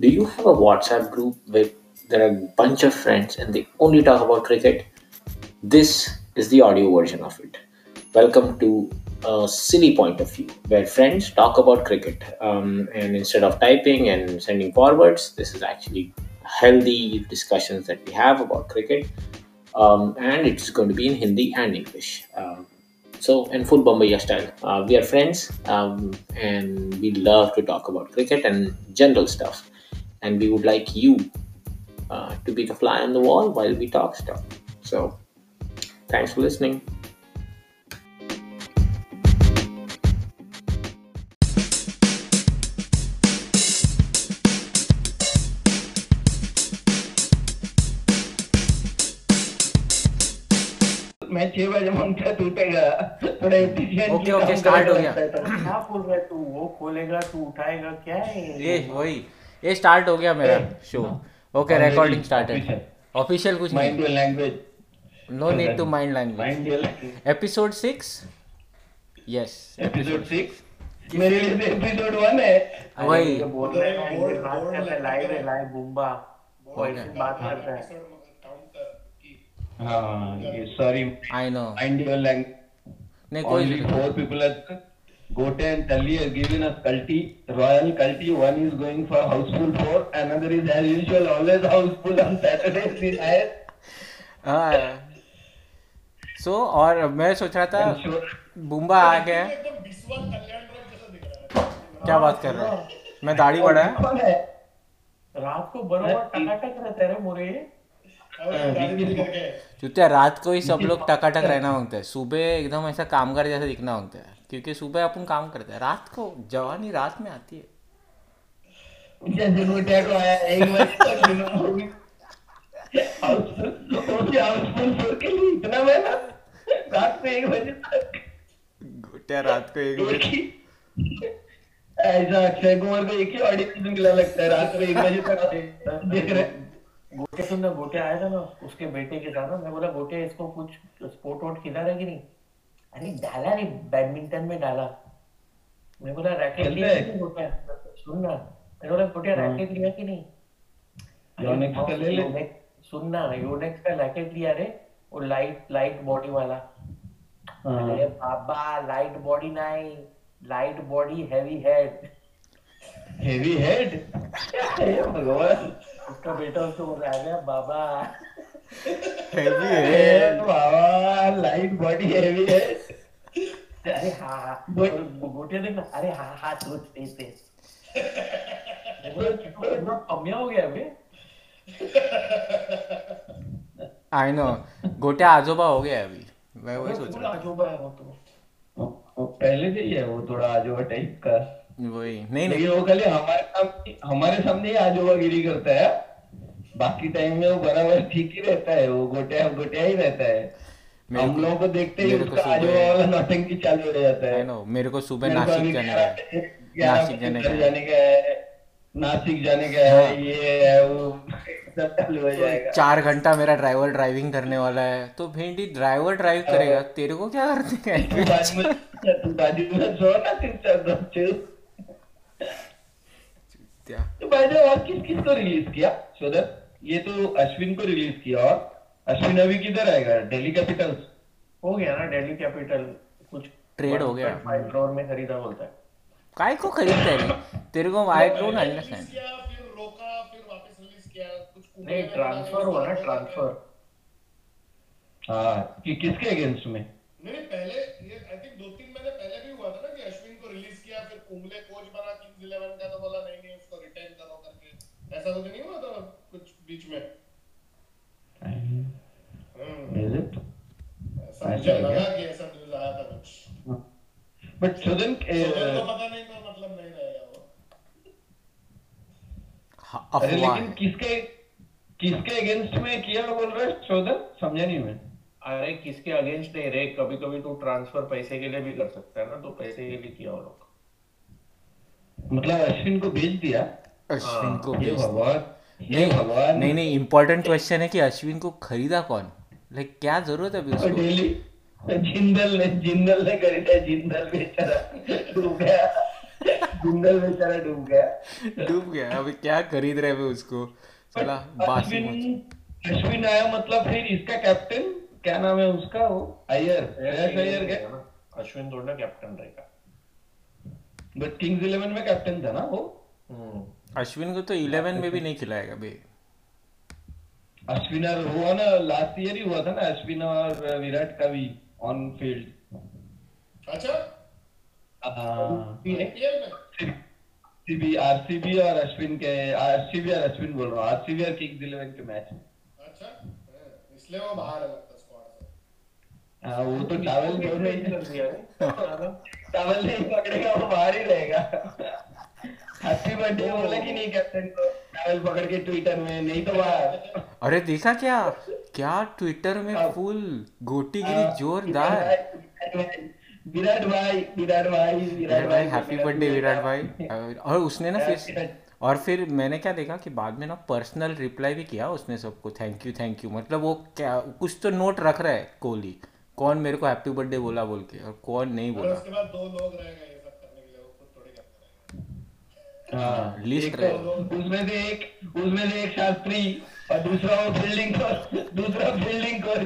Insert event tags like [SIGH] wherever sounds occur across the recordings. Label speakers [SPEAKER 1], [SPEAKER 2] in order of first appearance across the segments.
[SPEAKER 1] Do you have a WhatsApp group where there are a bunch of friends and they only talk about cricket? This is the audio version of it. Welcome to a silly point of view where friends talk about cricket. Um, and instead of typing and sending forwards, this is actually healthy discussions that we have about cricket. Um, and it's going to be in Hindi and English. Um, so, in full Bombay style, uh, we are friends um, and we love to talk about cricket and general stuff And we would like you uh, to be the fly on the wall while we talk stuff. So, thanks for listening.
[SPEAKER 2] मैं छह बजे मंगता टूटेगा थोड़ा efficient
[SPEAKER 3] okay,
[SPEAKER 2] काम
[SPEAKER 3] okay, start हो गया।
[SPEAKER 2] करता है तो।
[SPEAKER 4] क्या बोल रहा है तू वो खोलेगा तू उठाएगा क्या है
[SPEAKER 3] ये वही ये स्टार्ट हो गया मेरा show.
[SPEAKER 2] Okay
[SPEAKER 3] recording started
[SPEAKER 2] official.
[SPEAKER 3] Official कुछ नहीं
[SPEAKER 2] your language.
[SPEAKER 3] No need to mind language
[SPEAKER 2] Mind your language.
[SPEAKER 3] Episode six yes
[SPEAKER 2] Episode six. मेरे लिए episode one है
[SPEAKER 3] वही।
[SPEAKER 4] बोल रहे हैं बात कर रहे लाइव है लाइव बुम्बा बात करता है
[SPEAKER 2] हाँ ये sorry
[SPEAKER 3] I know
[SPEAKER 2] mind your language.
[SPEAKER 3] नहीं कोई
[SPEAKER 2] four people are Gote and Tully are giving us Culti, Royal Culti. One is going for Houseful 4, another is as usual always Houseful on Saturdays with IS.
[SPEAKER 3] सो और मैं सोच रहा था बुम्बा आ गया क्या बात कर रहा है मैं दाढ़ी बढ़ा है
[SPEAKER 4] रात को बरोबर टकाटक रहता है रे मुरे
[SPEAKER 3] रात को ही सब लोग टकाटक रहना मांगते हैं सुबह एकदम ऐसा कामगार जैसा दिखना मांगते हैं क्योंकि सुबह अपन काम करते हैं। रात को जवानी रात में आती है।
[SPEAKER 2] को एक बजे के इतना मेहनत रात में एक बजे तक।
[SPEAKER 3] गोटिया रात को एक
[SPEAKER 2] ही ऐसा अक्षय कुमार को एक ही ऑडियंस मिला लगता है। रात में एक बजे तक देख रहे
[SPEAKER 4] गोटे सुन ना गोटे आया था ना उसके बेटे के साथ ना? मैं बोला गोटे इसको कुछ स्पोर्ट वोट खिला रहा कि नहीं? अरे डाला रे बैडमिंटन में डाला। मैं बोला रैकेट लिया कि नहीं सुन ना। मैं बोला गोटिया
[SPEAKER 2] हाँ।
[SPEAKER 4] रैकेट लिया कि नहीं?
[SPEAKER 2] योनेक्स का ले ले।
[SPEAKER 4] सुन ना योनेक्स का रैकेट लिया रे वो लाइट लाइट बॉडी वाला। अरे बाबा लाइट बॉडी नहीं light body heavy head
[SPEAKER 2] heavy head हे भगवान।
[SPEAKER 4] उसका बेटा उसको बोल रहा है बाबा।
[SPEAKER 3] हेवी
[SPEAKER 2] हे बाबा लाइट बॉडी हेवी हेड
[SPEAKER 4] अरे हाँ हाँ गोटिया देखना अरे हाँ हाँ तो तेज तेज। मैं बोला, "कितना- कितना कमिया हो गया बे
[SPEAKER 3] आई नो गोटिया आजोबा हो गया है अभी मैं वही सोच रहा
[SPEAKER 4] अजूबा है वो तो।
[SPEAKER 2] वो पहले से ही है वो थोड़ा आजोबा टाइप का।
[SPEAKER 3] वही नहीं नहीं।
[SPEAKER 2] वो खाली हमारे सामने हमारे सामने ही आजोबागिरी करता है। बाकी टाइम में वो बराबर ठीक ही रहता है वो गोटिया गोटिया ही रहता है। हम लोगों को देखते ही उसका आजोबा वाला नौटंकी चालू हो जाता है।
[SPEAKER 3] नो मेरे को सुबह नासिक जाने का है नासिक जाने का
[SPEAKER 2] जाने का है नासिक जाने का है
[SPEAKER 3] हाँ।
[SPEAKER 2] ये है वो सब चालू हो जाएगा।
[SPEAKER 3] चार घंटा मेरा ड्राइवर ड्राइविंग करने वाला है तो भेंडी ड्राइवर ड्राइव करेगा तेरे को क्या करते हैं?
[SPEAKER 2] बाजू में तू बाजू में सो ना चुपचाप बच्चे
[SPEAKER 3] क्या?
[SPEAKER 2] तो भाई जो और किस किस को रिलीज़ किया? शोधर ये तो अश्विन को रिलीज़ किया और अश्विन अभी किधर आएगा? दिल्ली कैपिटल्स
[SPEAKER 4] हो गया ना दिल्ली कैपिटल कुछ
[SPEAKER 3] ट्रेड हो गया।
[SPEAKER 4] फाइव करोड़ में खरीदा बोलता है।
[SPEAKER 3] काय को खरीदता है तेरे को आई डोंट अंडरस्टैंड
[SPEAKER 5] फिर रोका फिर वापस रिलीज़ किया कुछ
[SPEAKER 4] नहीं ट्रांसफ़र हुआ ना ट्रांसफ़र
[SPEAKER 2] हाँ कि किसके अगेंस्ट में?
[SPEAKER 5] नहीं पहले ये आई थिंक दो तीन महीने पहले भी हुआ था ना कि अश्विन को रिलीज़ किया फिर कुंबले कोच बना किंग्स इलेवन का तो बोला नहीं नहीं उसको रिटेन करो करके। ऐसा कुछ नहीं हुआ था? बीच में
[SPEAKER 2] Is it?
[SPEAKER 5] ऐसा
[SPEAKER 2] ऐसा
[SPEAKER 5] मुझे लगा कि ऐसा न्यूज़ आया था कुछ
[SPEAKER 2] बट
[SPEAKER 5] सोचो तो पता नहीं तो मतलब नहीं रहेगा वो
[SPEAKER 2] अरे लेकिन किसके किसके अगेंस्ट में किया बोल रहा है शोधन समझा नहीं मैं
[SPEAKER 4] अरे किसके अगेंस्ट नहीं रे कभी कभी तू ट्रांसफ़र पैसे के लिए भी कर सकता है ना तो पैसे के लिए किया लोग।
[SPEAKER 2] मतलब अश्विन को भेज दिया।
[SPEAKER 3] अश्विन को भेज।
[SPEAKER 2] भगवान। हे
[SPEAKER 3] नहीं
[SPEAKER 2] भगवान।
[SPEAKER 3] नहीं नहीं इम्पोर्टेंट क्वेश्चन है कि अश्विन को खरीदा कौन? लाइक क्या ज़रूरत है अभी उसको?
[SPEAKER 2] डेली जिंदल ने जिंदल ने खरीदा जिंदल बेचारा डूब गया। जिंदल बेचारा डूब गया।
[SPEAKER 3] डूब गया अभी क्या खरीद रहे हैं उसको? चला बासी
[SPEAKER 2] अश्विन अश्विन आया मतलब फिर इसका कैप्टन क्या नाम है उसका वो? अय्यर अय्यर क्या?
[SPEAKER 4] अश्विन थोड़ा कैप्टन रहेगा।
[SPEAKER 2] बट किंग्स इलेवन में कैप्टन था ना वो?
[SPEAKER 4] हम्म।
[SPEAKER 3] अश्विन को तो इलेवन में भी नहीं खिलाएगा बे।
[SPEAKER 2] अश्विन और हुआ ना लास्ट ईयर ही हुआ था ना अश्विन और विराट का भी ऑन फ़ील्ड
[SPEAKER 5] अच्छा?
[SPEAKER 2] आरसीबी आरसीबी और अश्विन के आरसीबी और अश्विन बोल रहा हूँ आरसीबी और किंग्स इलेवन के मैच में
[SPEAKER 5] अच्छा? हाँ, इसलिए वो बाहर है लगता स्क्वाड से।
[SPEAKER 2] हाँ वो तो टावल छोड़ रही
[SPEAKER 4] कर दिया है। [LAUGHS]
[SPEAKER 2] टावल नहीं पकड़ेगा वो बाहर ही रहेगा। हैप्पी बर्थडे बोला कि नहीं कैप्टन को? टावल पकड़ के ट्विटर में नहीं तो बाहर।
[SPEAKER 3] अरे देखा क्या? क्या ट्विटर में फुल गोटीगिरी जोरदार।
[SPEAKER 2] विराट भाई विराट भाई विराट
[SPEAKER 3] भाई हैप्पी बर्थडे विराट भाई
[SPEAKER 2] भाई।
[SPEAKER 3] और उसने ना फिर और फिर मैंने क्या देखा कि बाद में ना पर्सनल रिप्लाई भी किया उसने सबको थैंक यू थैंक यू मतलब वो क्या कुछ तो नोट रख रहा है कोहली। कौन मेरे को हैप्पी बर्थडे बोला बोल के और कौन नहीं बोला।
[SPEAKER 5] उसके बाद दो लोग रह गए ये सब करने के लिए वो खुद थोड़ी करते रहेंगे
[SPEAKER 2] हाँ
[SPEAKER 3] लिस्ट रहे।
[SPEAKER 2] तो उसमें से एक उसमें से एक शास्त्री और दूसरा वो फील्डिंग कोच दूसरा फील्डिंग कोच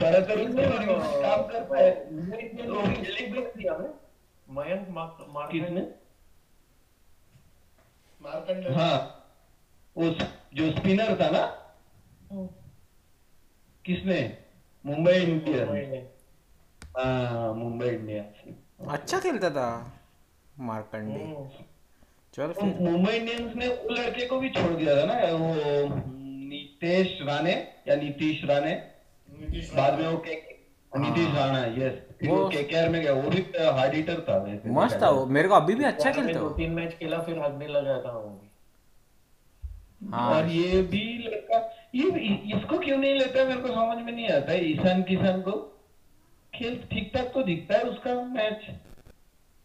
[SPEAKER 2] तो कुछ काम करता है वो फील्डिंग कोच
[SPEAKER 4] मयंक मार्क मार्क
[SPEAKER 2] किसने?
[SPEAKER 5] मार्कंडे।
[SPEAKER 2] हाँ उस जो स्पिनर था ना? किसने? मुंबई इंडियंस हाँ मुंबई इंडियंस
[SPEAKER 3] अच्छा खेलता था। मार्कंडे। चल
[SPEAKER 2] तो
[SPEAKER 3] फिर।
[SPEAKER 2] मुंबई इंडियंस ने वो लड़के को भी छोड़ दिया था ना वो नीतीश राणे या नीतीश राणे। बाद में वो के नीतीश राणा यस वो केकेआर में गया वो भी हार्ड हिटर था।
[SPEAKER 3] मस्त था वो। मेरे को अभी भी अच्छा खेलता
[SPEAKER 4] दो तीन मैच खेला फिर हगने लगा था वो
[SPEAKER 3] हाँ।
[SPEAKER 2] और ये भी लड़का ये इसको क्यों नहीं लेता मेरे को समझ में नहीं आता ईशान किसान को। खेल ठीक ठाक तो दिखता है उसका मैच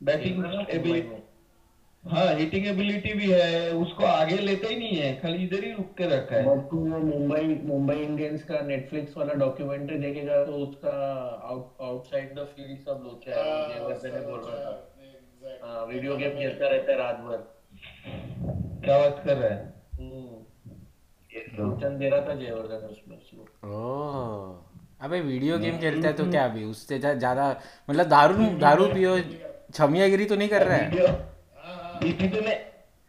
[SPEAKER 2] बैटिंग एबिलिटी हाँ हिटिंग एबिलिटी भी है उसको आगे लेते ही नहीं है खाली इधर ही रुक के रखा है।
[SPEAKER 4] वो मुंबई मुंबई इंडियंस का नेटफ्लिक्स वाला डॉक्यूमेंट्री देखेगा तो उसका आउट आउटसाइड द फ़ील्ड सब लोग क्या है जयवर्धन ने बोल रहा था। हाँ, वीडियो गेम खेलता रहता है रात भर
[SPEAKER 2] क्या बात कर रहा है?
[SPEAKER 4] सूचन दे रहा था जयवर्धन उसमें
[SPEAKER 3] ओह। अबे वीडियो गेम खेलता है तो क्या अभी? उससे ज़्यादा मतलब दारू दारू पियो छमियागिरी तो नहीं कर रहा है?
[SPEAKER 2] बीपी तो नहीं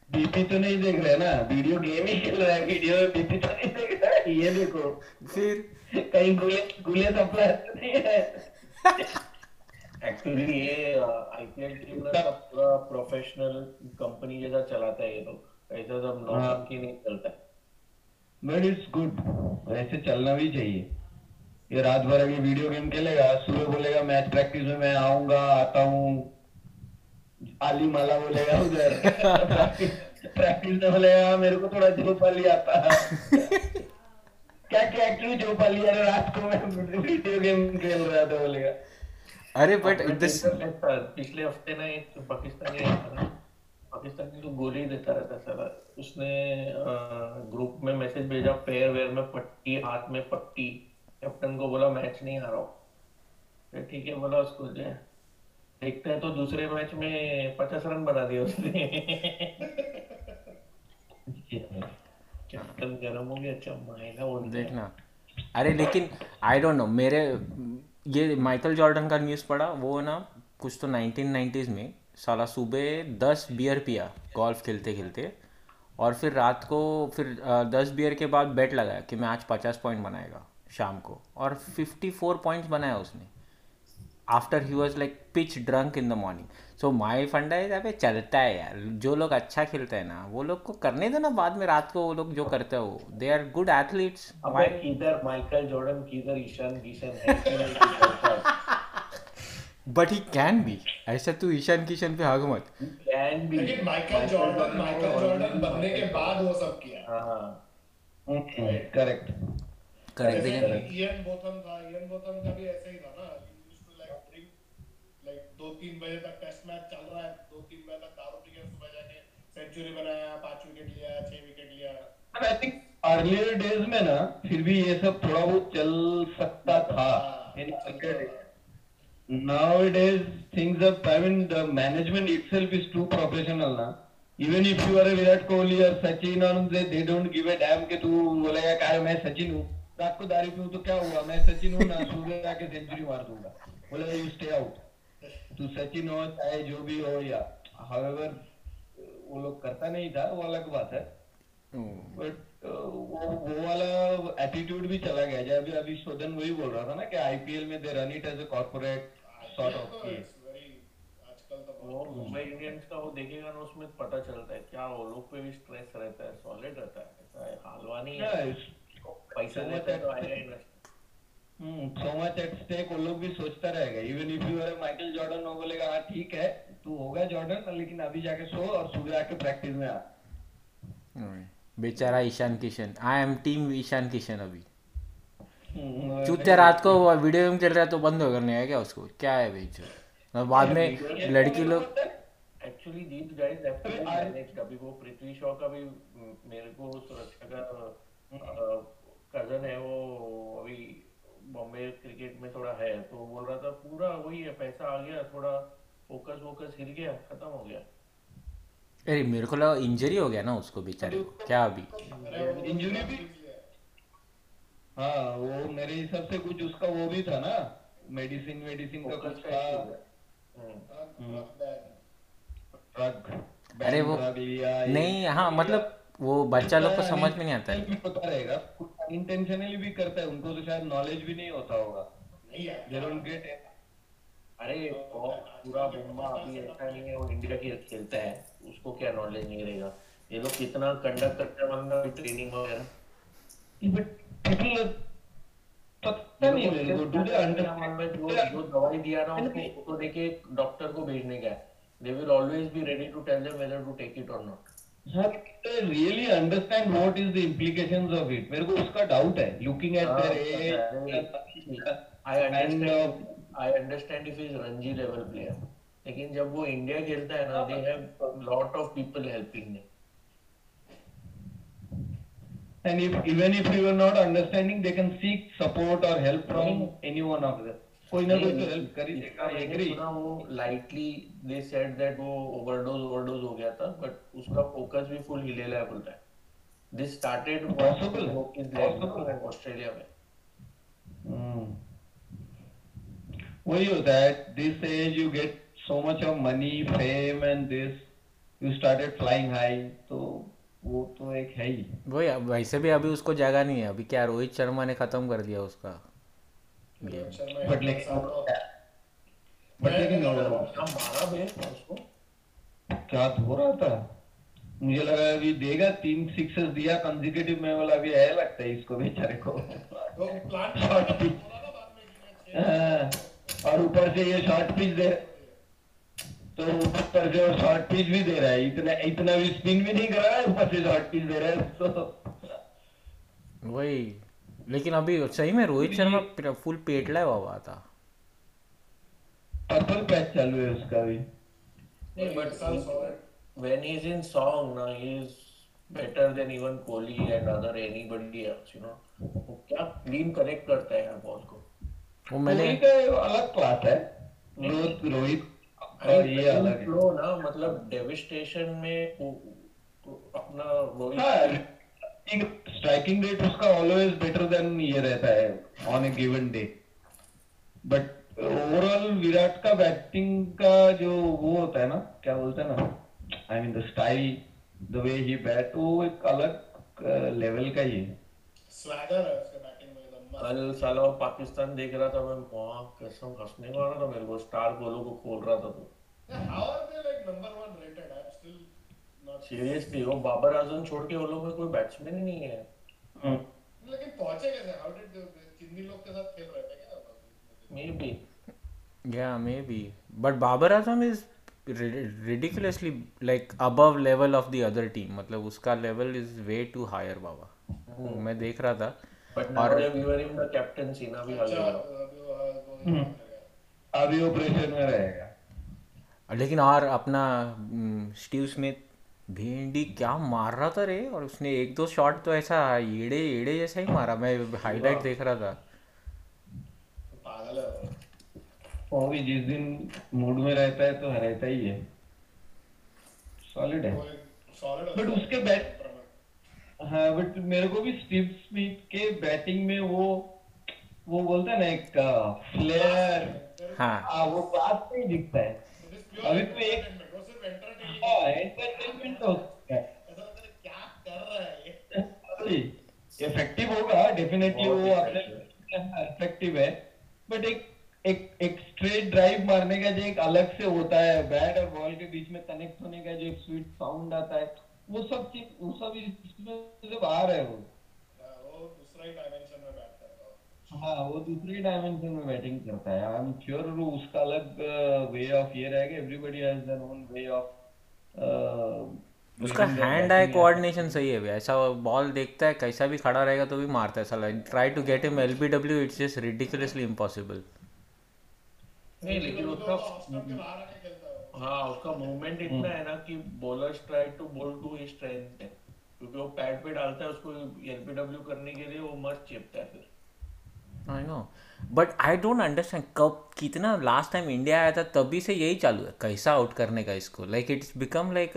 [SPEAKER 2] बीपी तो नहीं देख रहे ना वीडियो गेम ही खेल रहा है वीडियो में बीपी तो नहीं देख रहा है। ये देखो
[SPEAKER 3] फिर?
[SPEAKER 2] कहीं गुले गुले सप्लाई तो नहीं है।
[SPEAKER 4] एक्चुअली ये आईपीएल टीम ना पूरा प्रोफेशनल कंपनी जैसा चलाता है ये लोग। ऐसा सब नॉर्मल की नहीं चलता।
[SPEAKER 2] बट इट्स गुड ऐसे चलना भी चाहिए। ये रात भर अभी वीडियो गेम खेलेगा सुबह बोलेगा मैच प्रैक्टिस में मैं आऊँगा आता हूँ आली माला बोलेगा उधर। प्रैक्टिस में बोलेगा मेरे को थोड़ा जोपाली आता है क्या क्या क्यों जोपाली अरे रात को मैं वीडियो गेम खेल रहा था बोलेगा।
[SPEAKER 3] अरे बट दिस
[SPEAKER 4] का पिछले हफ़्ते ना एक पाकिस्तानी आया था ना। पाकिस्तानी तो गोली देता रहता साला उसने ग्रुप में मैसेज भेजा पैर वेयर में पट्टी हाथ में पट्टी। कैप्टन को बोला मैच नहीं हारा। हूँ ठीक है बोला उसको जो देखते हैं तो दूसरे मैच में पचास रन बना दिए उसने। हो। गया अच्छा बोल
[SPEAKER 3] देखना। अरे लेकिन आई डोंट नो मेरे, ये माइकल जॉर्डन का न्यूज़ पढ़ा, वो ना कुछ तो 1990s में साला सुबह दस बियर पिया गोल्फ खेलते खेलते, और फिर रात को, फिर दस बियर के बाद बेट लगाया कि मैं आज पचास पॉइंट बनाएगा शाम को, और फिफ्टी फोर पॉइंट्स बनाया उसने। After he was like pitch drunk in the morning so my funda है पे चलता है यार। जो लोग अच्छा खेलते हैं ना वो लोग को करने दो ना बाद में रात को वो लोग जो करते हो। दे आर गुड एथलीट्स
[SPEAKER 4] अबे किधर माइकल जॉर्डन किधर ईशान किशन है।
[SPEAKER 3] बट ही कैन बी ऐसा तू ईशान किशन पे हग मत।
[SPEAKER 4] कैन बी
[SPEAKER 5] लेकिन माइकल जॉर्डन माइकल जॉर्डन बनने के बाद वो सब किया।
[SPEAKER 4] हाँ
[SPEAKER 2] करेक्ट
[SPEAKER 3] करेक्ट
[SPEAKER 5] इयन बोथम था इयन बोथम का भी ऐसे ही था ना used to like drink like दो तीन बजे तक टेस्ट मैच चल रहा है। दो तीन बजे तक दारू पी के सुबह जाके सेंचुरी बनाया पाँच विकेट लिया छह विकेट लिया।
[SPEAKER 2] आई थिंक अर्लियर डेज़ में ना फिर भी ये सब थोड़ा बहुत चल सकता था।
[SPEAKER 5] हाँ,
[SPEAKER 2] इन
[SPEAKER 5] चलता
[SPEAKER 2] क्रिकेट
[SPEAKER 5] था।
[SPEAKER 2] nowadays things are I mean the management itself is too professional ना। Even if you are a Virat Kohli or Sachin और they they don't give a damn कि तू बोलेगा क्या मैं सचिन हूँ। रात को दारू पीऊँ तो क्या हुआ? मैं सचिन हूँ ना [LAUGHS] सुबह आके सेंचुरी मार दूँगा। बोलेगा यू स्टे आउट तू सचिन हो चाहे जो भी हो या however वो लोग करता नहीं था वो अलग बात है। बट वो वो वाला एटीट्यूड भी चला गया। जब अभी अभी शोधन वही बोल रहा था ना कि आईपीएल में they run it as a corporate sort of
[SPEAKER 5] तो आजकल तो
[SPEAKER 4] वो मुंबई इंडियंस का वो देखेगा ना उसमें पता चलता है क्या वो लोग पे भी स्ट्रेस रहता है सॉलिड रहता है। ऐसा है हालवा नहीं है पैसा देता है तो invest
[SPEAKER 2] so much at stake वो लोग भी सोचता रहेगा। Even if you are Michael Jordan वो बोलेगा हाँ ठीक है तू होगा जॉर्डन लेकिन अभी जाके सो और सुबह आके प्रैक्टिस में आ।
[SPEAKER 3] बेचारा Ishan Kishan. I am team Ishan Kishan अभी।
[SPEAKER 2] हम्म,
[SPEAKER 3] चूतिया रात को वीडियो गेम खेल रहा है तो बंद हो करने है क्या उसको? क्या है भाई जो? बाद में लड़की लोग
[SPEAKER 4] actually these guys have to
[SPEAKER 2] अरे,
[SPEAKER 4] बी
[SPEAKER 2] I-
[SPEAKER 4] मैनेज्ड अभी वो पृथ्वी शॉ का भी मेरे को सुरक्षा का कज़न है वो अभी बॉम्बे क्रिकेट में थोड़ा है तो वो बोल रहा था पूरा वही है पैसा आ गया थोड़ा फोकस वोकस हिल गया खत्म हो गया।
[SPEAKER 3] अरे मेरे को लगा इंजरी हो गया ना उसको बेचारे को। क्या अभी?
[SPEAKER 2] इंजरी भी हाँ वो मेरे हिसाब से कुछ उसका वो भी था ना मेडिसिन मेडिसिन का कुछ था।
[SPEAKER 4] है। हम्म।
[SPEAKER 2] ड्रग
[SPEAKER 3] अरे वो नहीं हाँ मतलब वो बच्चा लोग को समझ में नहीं आता है।
[SPEAKER 2] रहेगा इंटेंशनली भी करता है उनको तो शायद नॉलेज भी नहीं होता होगा।
[SPEAKER 5] नहीं है
[SPEAKER 2] दे डोंट गेट
[SPEAKER 4] अरे पूरा बुम्बा अभी ऐसा नहीं है वो इंडिया की खेलता है उसको क्या नॉलेज नहीं रहेगा। ये लोग कितना कंडक्ट करते हैं मतलब ट्रेनिंग वगैरह।
[SPEAKER 2] बट पता नहीं मेरे डू दे
[SPEAKER 4] में जो जो दवाई दिया ना उसको देके डॉक्टर को भेजने का है they will always be ready to tell them whether to take it और not
[SPEAKER 2] really understand what is the implications of it मेरे को उसका डाउट है
[SPEAKER 4] looking
[SPEAKER 2] at
[SPEAKER 4] there
[SPEAKER 2] I
[SPEAKER 4] understand I understand if is Ranji level player लेकिन जब वो India खेलता है ना they have lot of people helping them
[SPEAKER 2] and if even if you are not understanding they can seek support or help from of them. कोई ना कोई तो हेल्प कर ही देगा आई एग्री
[SPEAKER 4] सुना वो लाइटली दे सेड दैट वो ओवरडोज ओवरडोज हो गया था बट उसका फोकस भी फुल हिलेला है बोलता है। This started
[SPEAKER 2] Possible.
[SPEAKER 4] possible. Australia में।
[SPEAKER 2] Hmm. वही होता है this as you get so much of money fame and this you started flying high तो वो तो एक है ही।
[SPEAKER 3] वही वैसे भी अभी उसको जगह नहीं है अभी क्या रोहित शर्मा ने खत्म कर दिया उसका?
[SPEAKER 2] बट लेकिन बट लेकिन
[SPEAKER 4] क्या मारा बे उसको
[SPEAKER 2] क्या हो रहा था? मुझे लगा अभी देगा तीन सिक्सेस दिया कंसेक्यूटिव में बोला अभी है लगता है इसको बेचारे को.
[SPEAKER 5] कि [LAUGHS] मैं छह।
[SPEAKER 2] हाँ, और ऊपर से ये शॉर्ट पिच दे। तो ऊपर से शॉर्ट पिच भी दे रहा है। इतना इतना भी स्पिन भी नहीं कर रहा है ऊपर से शॉर्ट पिच दे रहा है। तो [LAUGHS]
[SPEAKER 3] वही। लेकिन अभी सही में रोहित शर्मा फुल पेटला हुआ था
[SPEAKER 2] पर्पल पैच चालू है उसका भी।
[SPEAKER 4] नहीं बट
[SPEAKER 5] साल सौ है।
[SPEAKER 4] when he's in song ना he is better than even Kohli and other anybody else you know. वो क्या क्लीन कनेक्ट करता है यार बॉल को।
[SPEAKER 3] वो मैंने
[SPEAKER 2] का अलग क्लास है। रोहित रोहित ये अलग है।
[SPEAKER 4] ना मतलब डेविस्टेशन में अपना रोहित
[SPEAKER 2] हाँ। स्ट्राइकिंग रेट उसका ऑलवेज बेटर देन ये रहता है on a given day but overall Virat का बैटिंग का जो वो होता है ना क्या बोलते हैं ना I mean the style the way he bat वो एक अलग लेवल का ही है।
[SPEAKER 5] स्वैगर है उसके बैटिंग में
[SPEAKER 4] कल साला पाकिस्तान देख रहा था मैं वहाँ कसम हंसने वाला था मेरे को स्टार गोलों को खोल रहा था तो।
[SPEAKER 5] Yeah, how are they like number one rated? I'm still not.
[SPEAKER 4] Seriously वो बाबर आज़म छोड़ के वो लोग में कोई बैट्समैन ही नहीं है।
[SPEAKER 5] लेकिन पहुँचे कैसे? Did they- चिंदी लोग के साथ खेल रहे थे क्या?
[SPEAKER 4] Maybe
[SPEAKER 3] Yeah, maybe. But Babar Azam is ri- ridiculously like above level of the other team. मतलब उसका level is way too higher बाबा। मैं देख रहा था।
[SPEAKER 4] But they we were in the captaincy ना भी
[SPEAKER 5] अच्छा, अभी वो- वो- वो-
[SPEAKER 2] अभी वो में रहेगा।
[SPEAKER 3] लेकिन और अपना स्टीव स्मिथ भिंडी क्या मार रहा था रे? और उसने एक दो शॉट तो ऐसा एड़े एड़े जैसा ही मारा। मैं हाईलाइट देख रहा था।
[SPEAKER 5] पागल है वो।
[SPEAKER 2] भी जिस दिन मूड में रहता है तो रहता ही है। सॉलिड है।
[SPEAKER 5] सॉलिड
[SPEAKER 2] बट उसके बैट हाँ बट मेरे को भी स्टीव स्मिथ के बैटिंग में वो वो बोलता है ना एक फ्लेयर
[SPEAKER 3] हाँ।
[SPEAKER 2] हाँ वो बात नहीं दिखता है। अभी तो एक एंटरटेनमेंट है
[SPEAKER 5] क्या कर रहा है
[SPEAKER 2] इफ़ेक्टिव होगा डेफिनेटली वो इफ़ेक्टिव है। बट एक एक एक स्ट्रेट ड्राइव मारने का जो एक अलग से होता है बैट और बॉल के बीच में कनेक्ट होने का जो एक स्वीट साउंड आता है, वो सब चीज़, वो सब इसमें से बाहर है वो
[SPEAKER 5] वो दूसरा ही। डायमेंशन में बैट करता हो
[SPEAKER 2] हाँ वो दूसरे डायमेंशन में बैटिंग करता है। आई एम श्योर उसका अलग वे ऑफ़ ये रहेगा everybody has their own way of
[SPEAKER 3] उसका हैंड आई कोऑर्डिनेशन सही है भैया। ऐसा बॉल देखता है कैसा भी खड़ा रहेगा तो भी मारता है। साला try to get him LBW it's just ridiculously impossible
[SPEAKER 4] नहीं लेकिन उसका
[SPEAKER 5] है
[SPEAKER 4] उसका मूवमेंट इतना है ना कि bowlers try to bowl to his strength है। क्योंकि वो पैड पे डालता है उसको एलबीडब्ल्यू करने के लिए वो मस्त चिपता है फिर।
[SPEAKER 3] I know but I don't understand कब, कितना लास्ट टाइम इंडिया आया था, तभी से यही चालू है, कैसा आउट करने का इसको? Like it's become like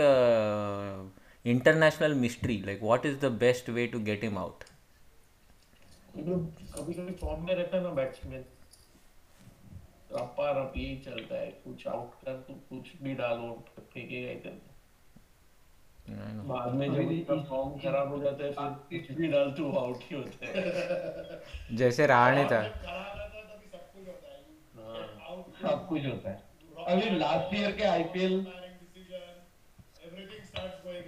[SPEAKER 3] international mystery like what is the best way to get him out
[SPEAKER 4] कभी कभी फॉर्म में रहता है ना बैट्समैन रपा रप यही चलता है, कुछ आउट कर तो कुछ भी डालो फेंकेगा इधर बाद में जब फॉर्म खराब हो जाता है फिर कुछ भी डाल तो आउट ही होता है। [LAUGHS]
[SPEAKER 3] जैसे था।
[SPEAKER 5] जब खराब रहता है सब कुछ होता है।
[SPEAKER 2] है अभी लास्ट ईयर के आईपीएल.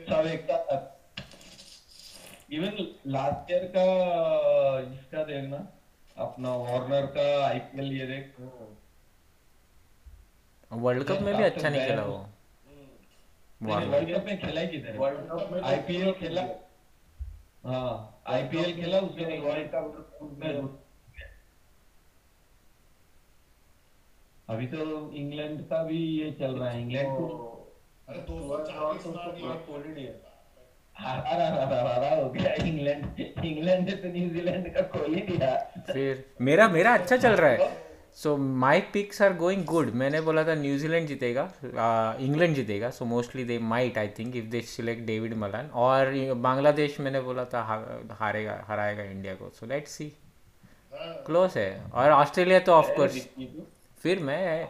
[SPEAKER 2] सब एक साथ इवन लास्ट ईयर का इसका देखना अपना वार्नर का आईपीएल ये देख।
[SPEAKER 3] वर्ल्ड कप में भी अच्छा नहीं खेला वो।
[SPEAKER 2] वर्ल्ड कप में खेला ही किधर
[SPEAKER 4] वर्ल्ड कप में
[SPEAKER 2] आईपीएल खेला हाँ आईपीएल खेला उसके बाद वर्ल्ड कप में अभी तो इंग्लैंड का भी ये चल रहा है इंग्लैंड को
[SPEAKER 5] अरे 240 मार दिया
[SPEAKER 4] कोहली दिया
[SPEAKER 2] हरा हरा हरा हरा हो गया इंग्लैंड इंग्लैंड ने तो न्यूजीलैंड का कोहली दिया
[SPEAKER 3] फिर मेरा मेरा अच्छा चल रहा है so my picks are going good मैंने बोला था न्यूजीलैंड जीतेगा इंग्लैंड जीतेगा so mostly they might I think if they select David Malan और बांग्लादेश मैंने बोला था हारेगा, हराएगा इंडिया को. सो लेट्स सी क्लोज है. और ऑस्ट्रेलिया तो ऑफ़ कोर्स फिर मैं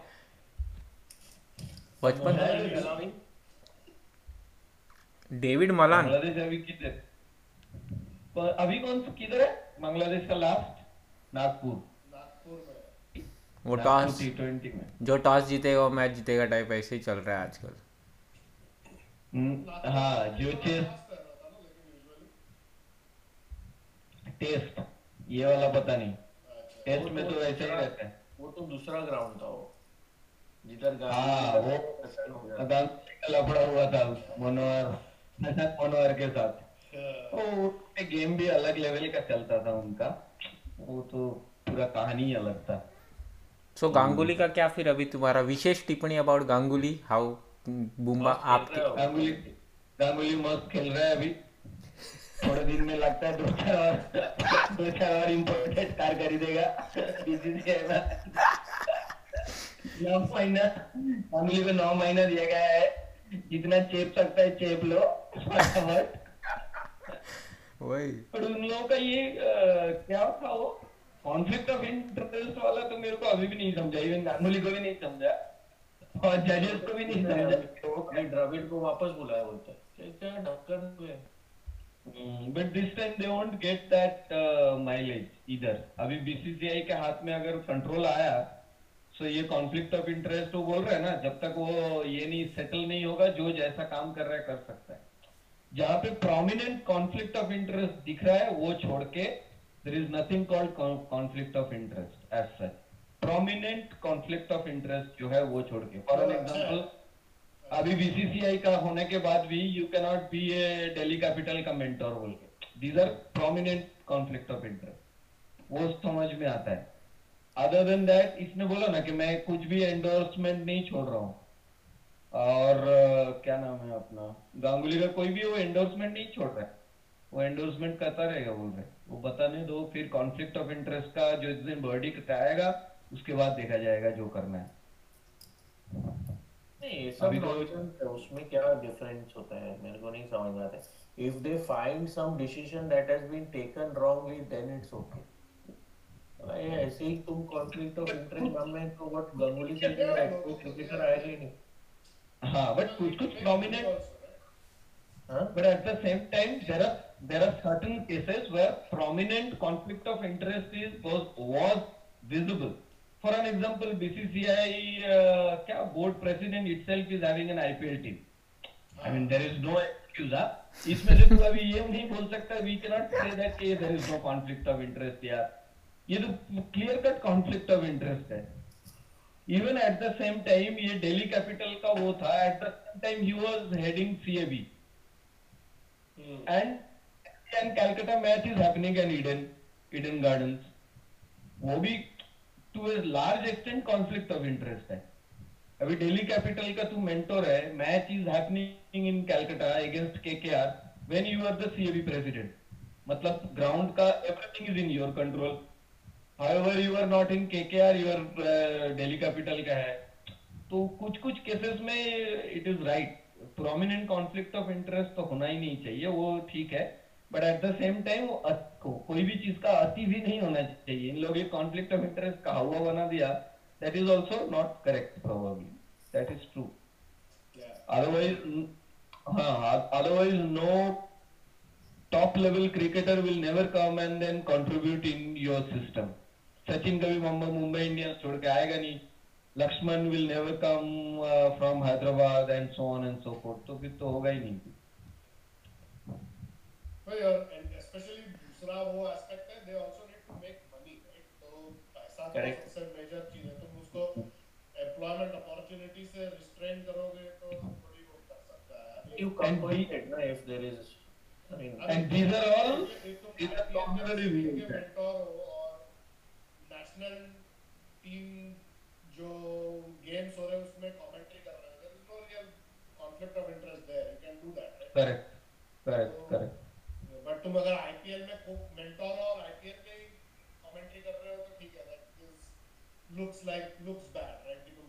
[SPEAKER 3] बचपन डेविड मलान
[SPEAKER 2] अभी कौन किधर है? बांग्लादेश का लास्ट नागपुर.
[SPEAKER 3] वो टॉस
[SPEAKER 2] टी ट्वेंटी में।
[SPEAKER 3] जो टॉस जीतेगा वो मैच जीतेगा टाइप ऐसे ही चल रहा है आजकल।
[SPEAKER 2] हम्म, हाँ जो टेस्ट ये वाला पता नहीं। टेस्ट में तो वैसे ही रहता है।
[SPEAKER 4] वो तो दूसरा ग्राउंड था वो। जिधर
[SPEAKER 2] हाँ वो लफड़ा हुआ था मनोहर [LAUGHS] मनोहर के साथ। तो गेम भी अलग लेवल का चलता था उनका। वो तो पूरा कहानी अलग था।
[SPEAKER 3] सो so, गांगुली का क्या फिर अभी तुम्हारा विशेष टिप्पणी अबाउट गांगुली हाउ बुम्बा आपके
[SPEAKER 2] गांगुली गांगुली मस्त खेल रहा है अभी थोड़े दिन में लगता है दो चार और दो चार और इम्पोर्टेंट कार खरीदेगा। बीसीसीआई में नौ। महीना गांगुली को नौ महीना दिया गया है। जितना चेप सकता है चेप लो फटाफट।
[SPEAKER 3] वही।
[SPEAKER 2] पर उन लोगों का ये अ, क्या था वो? कॉन्फ्लिक्ट ऑफ़ इंटरेस्ट वाला तो मेरे को अभी भी नहीं समझा इवन गांगुली को भी नहीं समझा। और जजेस को भी नहीं समझा।
[SPEAKER 4] द्रविड़ को वापस बुलाया बोलते हैं क्या ढक्कन पे
[SPEAKER 2] but this time they won't get that mileage इधर अभी बीसीसीआई के हाथ में अगर कंट्रोल आया सो ये कॉन्फ्लिक्ट ऑफ़ इंटरेस्ट वो बोल रहे हैं ना जब तक वो ये नहीं सेटल नहीं होगा जो जैसा काम कर रहा है कर सकता है। जहाँ पे प्रोमिनेंट कॉन्फ्लिक्ट ऑफ़ इंटरेस्ट दिख रहा है वो छोड़ के there is nothing called conflict of interest as such prominent conflict of interest जो है वो छोड़ के। फॉर एन एग्ज़ाम्पल अभी बीसीसीआई का होने के बाद भी you can not be a Delhi capital का मेंटोर बोल के। These are prominent conflict of interest वो समझ में आता है। अदर देन दैट इसने बोला ना कि मैं कुछ भी एंडोर्समेंट नहीं छोड़ रहा हूँ। और अ, क्या नाम है अपना? गांगुली का कोई भी वो एंडोर्समेंट नहीं छोड़ रहा है। वो एंडोर्समेंट करता रहेगा बोल रहे वो बताने दो फिर कॉन्फ्लिक्ट ऑफ़ इंटरेस्ट का जो जिस दिन वर्डिक्ट आएगा उसके बाद देखा जाएगा जो करना है।
[SPEAKER 4] नहीं सब
[SPEAKER 2] अभी तो-
[SPEAKER 4] उसमें क्या डिफरेंस होता है मेरे को नहीं समझ में आता if they find some decision that has been taken wrongly then it's okay ऐसे ही तुम कॉन्फ्लिक्ट ऑफ़ इंटरेस्ट नाम में तो व्हाट गांगुली से कोई क्रिकेटर आएगा ही नहीं
[SPEAKER 2] हाँ बट कुछ कुछ प्रोमिनेंट
[SPEAKER 4] हाँ
[SPEAKER 2] But at the same time, there are there are certain cases where prominent conflict of interest is was was visible. For an example, BCCI uh, board president itself is having an IPL team. I mean there is no excuse. हाँ इसमें से तू अभी ये नहीं बोल सकता we cannot say that कि there is no conflict of interest यार ये तो clear cut conflict of interest है even at the same time ये Delhi Capital का वो था at the same time he was heading and and Calcutta match is happening in Eden Eden Gardens वो भी to a large extent conflict of interest है अभी Delhi capital का तू मेंटोर है match is happening in Calcutta against KKR when you are the CAB president मतलब ground का everything is in your control however you are not in K R your daily capital का है तो कुछ-कुछ cases में it is right. Prominent conflict of interest तो होना ही नहीं चाहिए वो ठीक है but at the same time को, कोई भी चीज़ का अति भी नहीं होना चाहिए। इन लोग ये कॉन्फ्लिक्ट ऑफ़ इंटरेस्ट का हुआ बना दिया that is also not correct probably that is true otherwise हाँ otherwise no top level cricketer will never come and then contribute in your system. Sachin कभी मुंबई इंडियंस छोड़ के आएगा नहीं। Laxman will never come from Hyderabad and so on and so forth तो फिर तो होगा ही नहीं।
[SPEAKER 5] भाई और स्पेशली दूसरा वो एस्पेक्ट है they also need to make money right तो पैसा तो
[SPEAKER 4] Correct.
[SPEAKER 5] सबसे मेजर चीज़ है। तुम उसको एम्प्लॉयमेंट अपॉर्चुनिटी से रिस्ट्रेन करोगे तो थोड़ी वो कर सकता है। अभी-
[SPEAKER 4] you compensate na if there is I mean
[SPEAKER 2] And these are all-
[SPEAKER 5] IPL में
[SPEAKER 2] temporary
[SPEAKER 5] mentor और नेशनल टीम जो रहे हैं उसमें कमेंट्री कर रहे हैं there is no real conflict of interest there you can do that right
[SPEAKER 2] correct correct correct
[SPEAKER 5] but तुम अगर आईपीएल में मेंटोर हो और आईपीएल में कमेंट्री कर रहे हो तो ठीक है that is looks like looks bad right कि तुम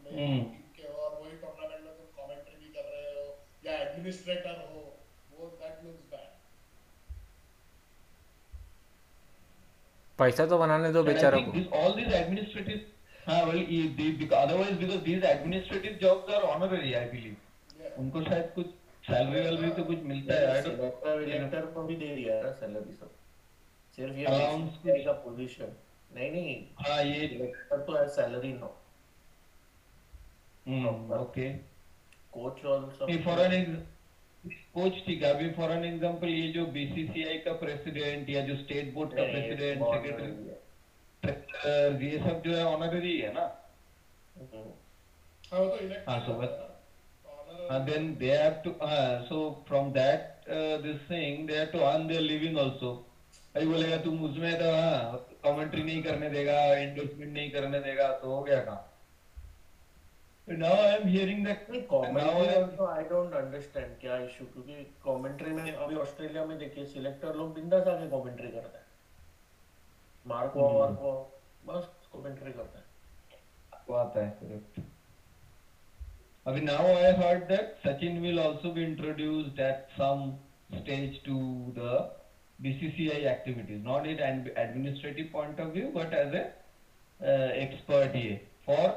[SPEAKER 5] के और वही टूर्नामेंट में तुम कमेंट्री भी कर रहे हो या एडमिनिस्ट्रेटर हो वो दैट लुक्स बैड
[SPEAKER 3] पैसा तो बनाने दो बेचारों को।
[SPEAKER 2] All these administrative, हाँ well, ये they, because, otherwise because these administrative jobs are honorary, I believe.
[SPEAKER 5] Yeah.
[SPEAKER 2] उनको शायद कुछ सैलरी वैलरी तो कुछ मिलता है don't-
[SPEAKER 4] सेलेक्टर को भी दे दिया है ना सैलरी सब। सिर्फ़ ये
[SPEAKER 2] Allowance
[SPEAKER 4] BCCI का पोजीशन नहीं नहीं
[SPEAKER 2] हाँ ये
[SPEAKER 4] सिलेक्टर तो है salary no
[SPEAKER 2] hmm okay
[SPEAKER 4] coach
[SPEAKER 2] नहीं फॉर एन कोच ठीक है अभी फॉर एन एग्जांपल ये जो बीसीसीआई का प्रेसिडेंट या जो स्टेट बोर्ड का प्रेसिडेंट सेक्रेटरी ये सब जो है ऑनररी है ना?
[SPEAKER 5] हाँ वो तो इलेक्ट
[SPEAKER 2] हाँ, so what-
[SPEAKER 5] honour
[SPEAKER 2] and then they have to uh, so from that uh, this thing they have to earn their living also. भाई बोलेगा तुम उसमें तो हाँ कमेंट्री नहीं करने देगा एंडोर्समेंट नहीं करने देगा तो हो गया काम. Now I am hearing that
[SPEAKER 4] नहीं
[SPEAKER 2] now I
[SPEAKER 4] commentary
[SPEAKER 2] am,
[SPEAKER 4] also I don't understand क्या इशू क्योंकि कमेंट्री में अभी ऑस्ट्रेलिया में देखिए सिलेक्टर लोग बिंदास आके कमेंट्री करते हैं।
[SPEAKER 2] उसको अभी now I heard that Sachin will also be introduced at some stage to the BCCI activities not in administrative point of view but as a expert ये फॉर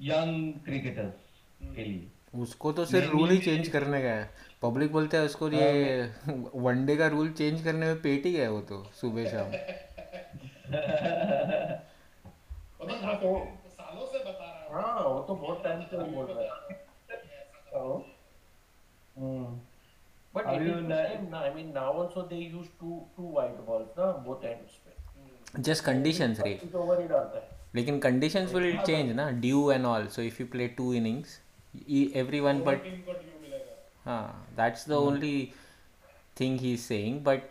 [SPEAKER 2] यंग क्रिकेटर्स के लिए।
[SPEAKER 3] उसको तो सिर्फ़ रूल ही चेंज करने का है। Public बोलते हैं उसको ये [LAUGHS] वनडे का रूल चेंज करने में पेट ही गया वो तो सुबह शाम। [LAUGHS]
[SPEAKER 5] तो सालों से बता रहा है।
[SPEAKER 4] हाँ वो तो बहुत टाइम से बोल रहा है।
[SPEAKER 2] Hmm.
[SPEAKER 4] But
[SPEAKER 2] Are
[SPEAKER 4] it is the same. I mean, now also they use two two white balls, ना both ends पे.
[SPEAKER 3] जस्ट कंडीशंस रे
[SPEAKER 4] ही डालता है.
[SPEAKER 3] लेकिन कंडीशंस विल चेंज ना dew and all so if you play two
[SPEAKER 5] innings every one but
[SPEAKER 3] हाँ that's the only thing he is saying but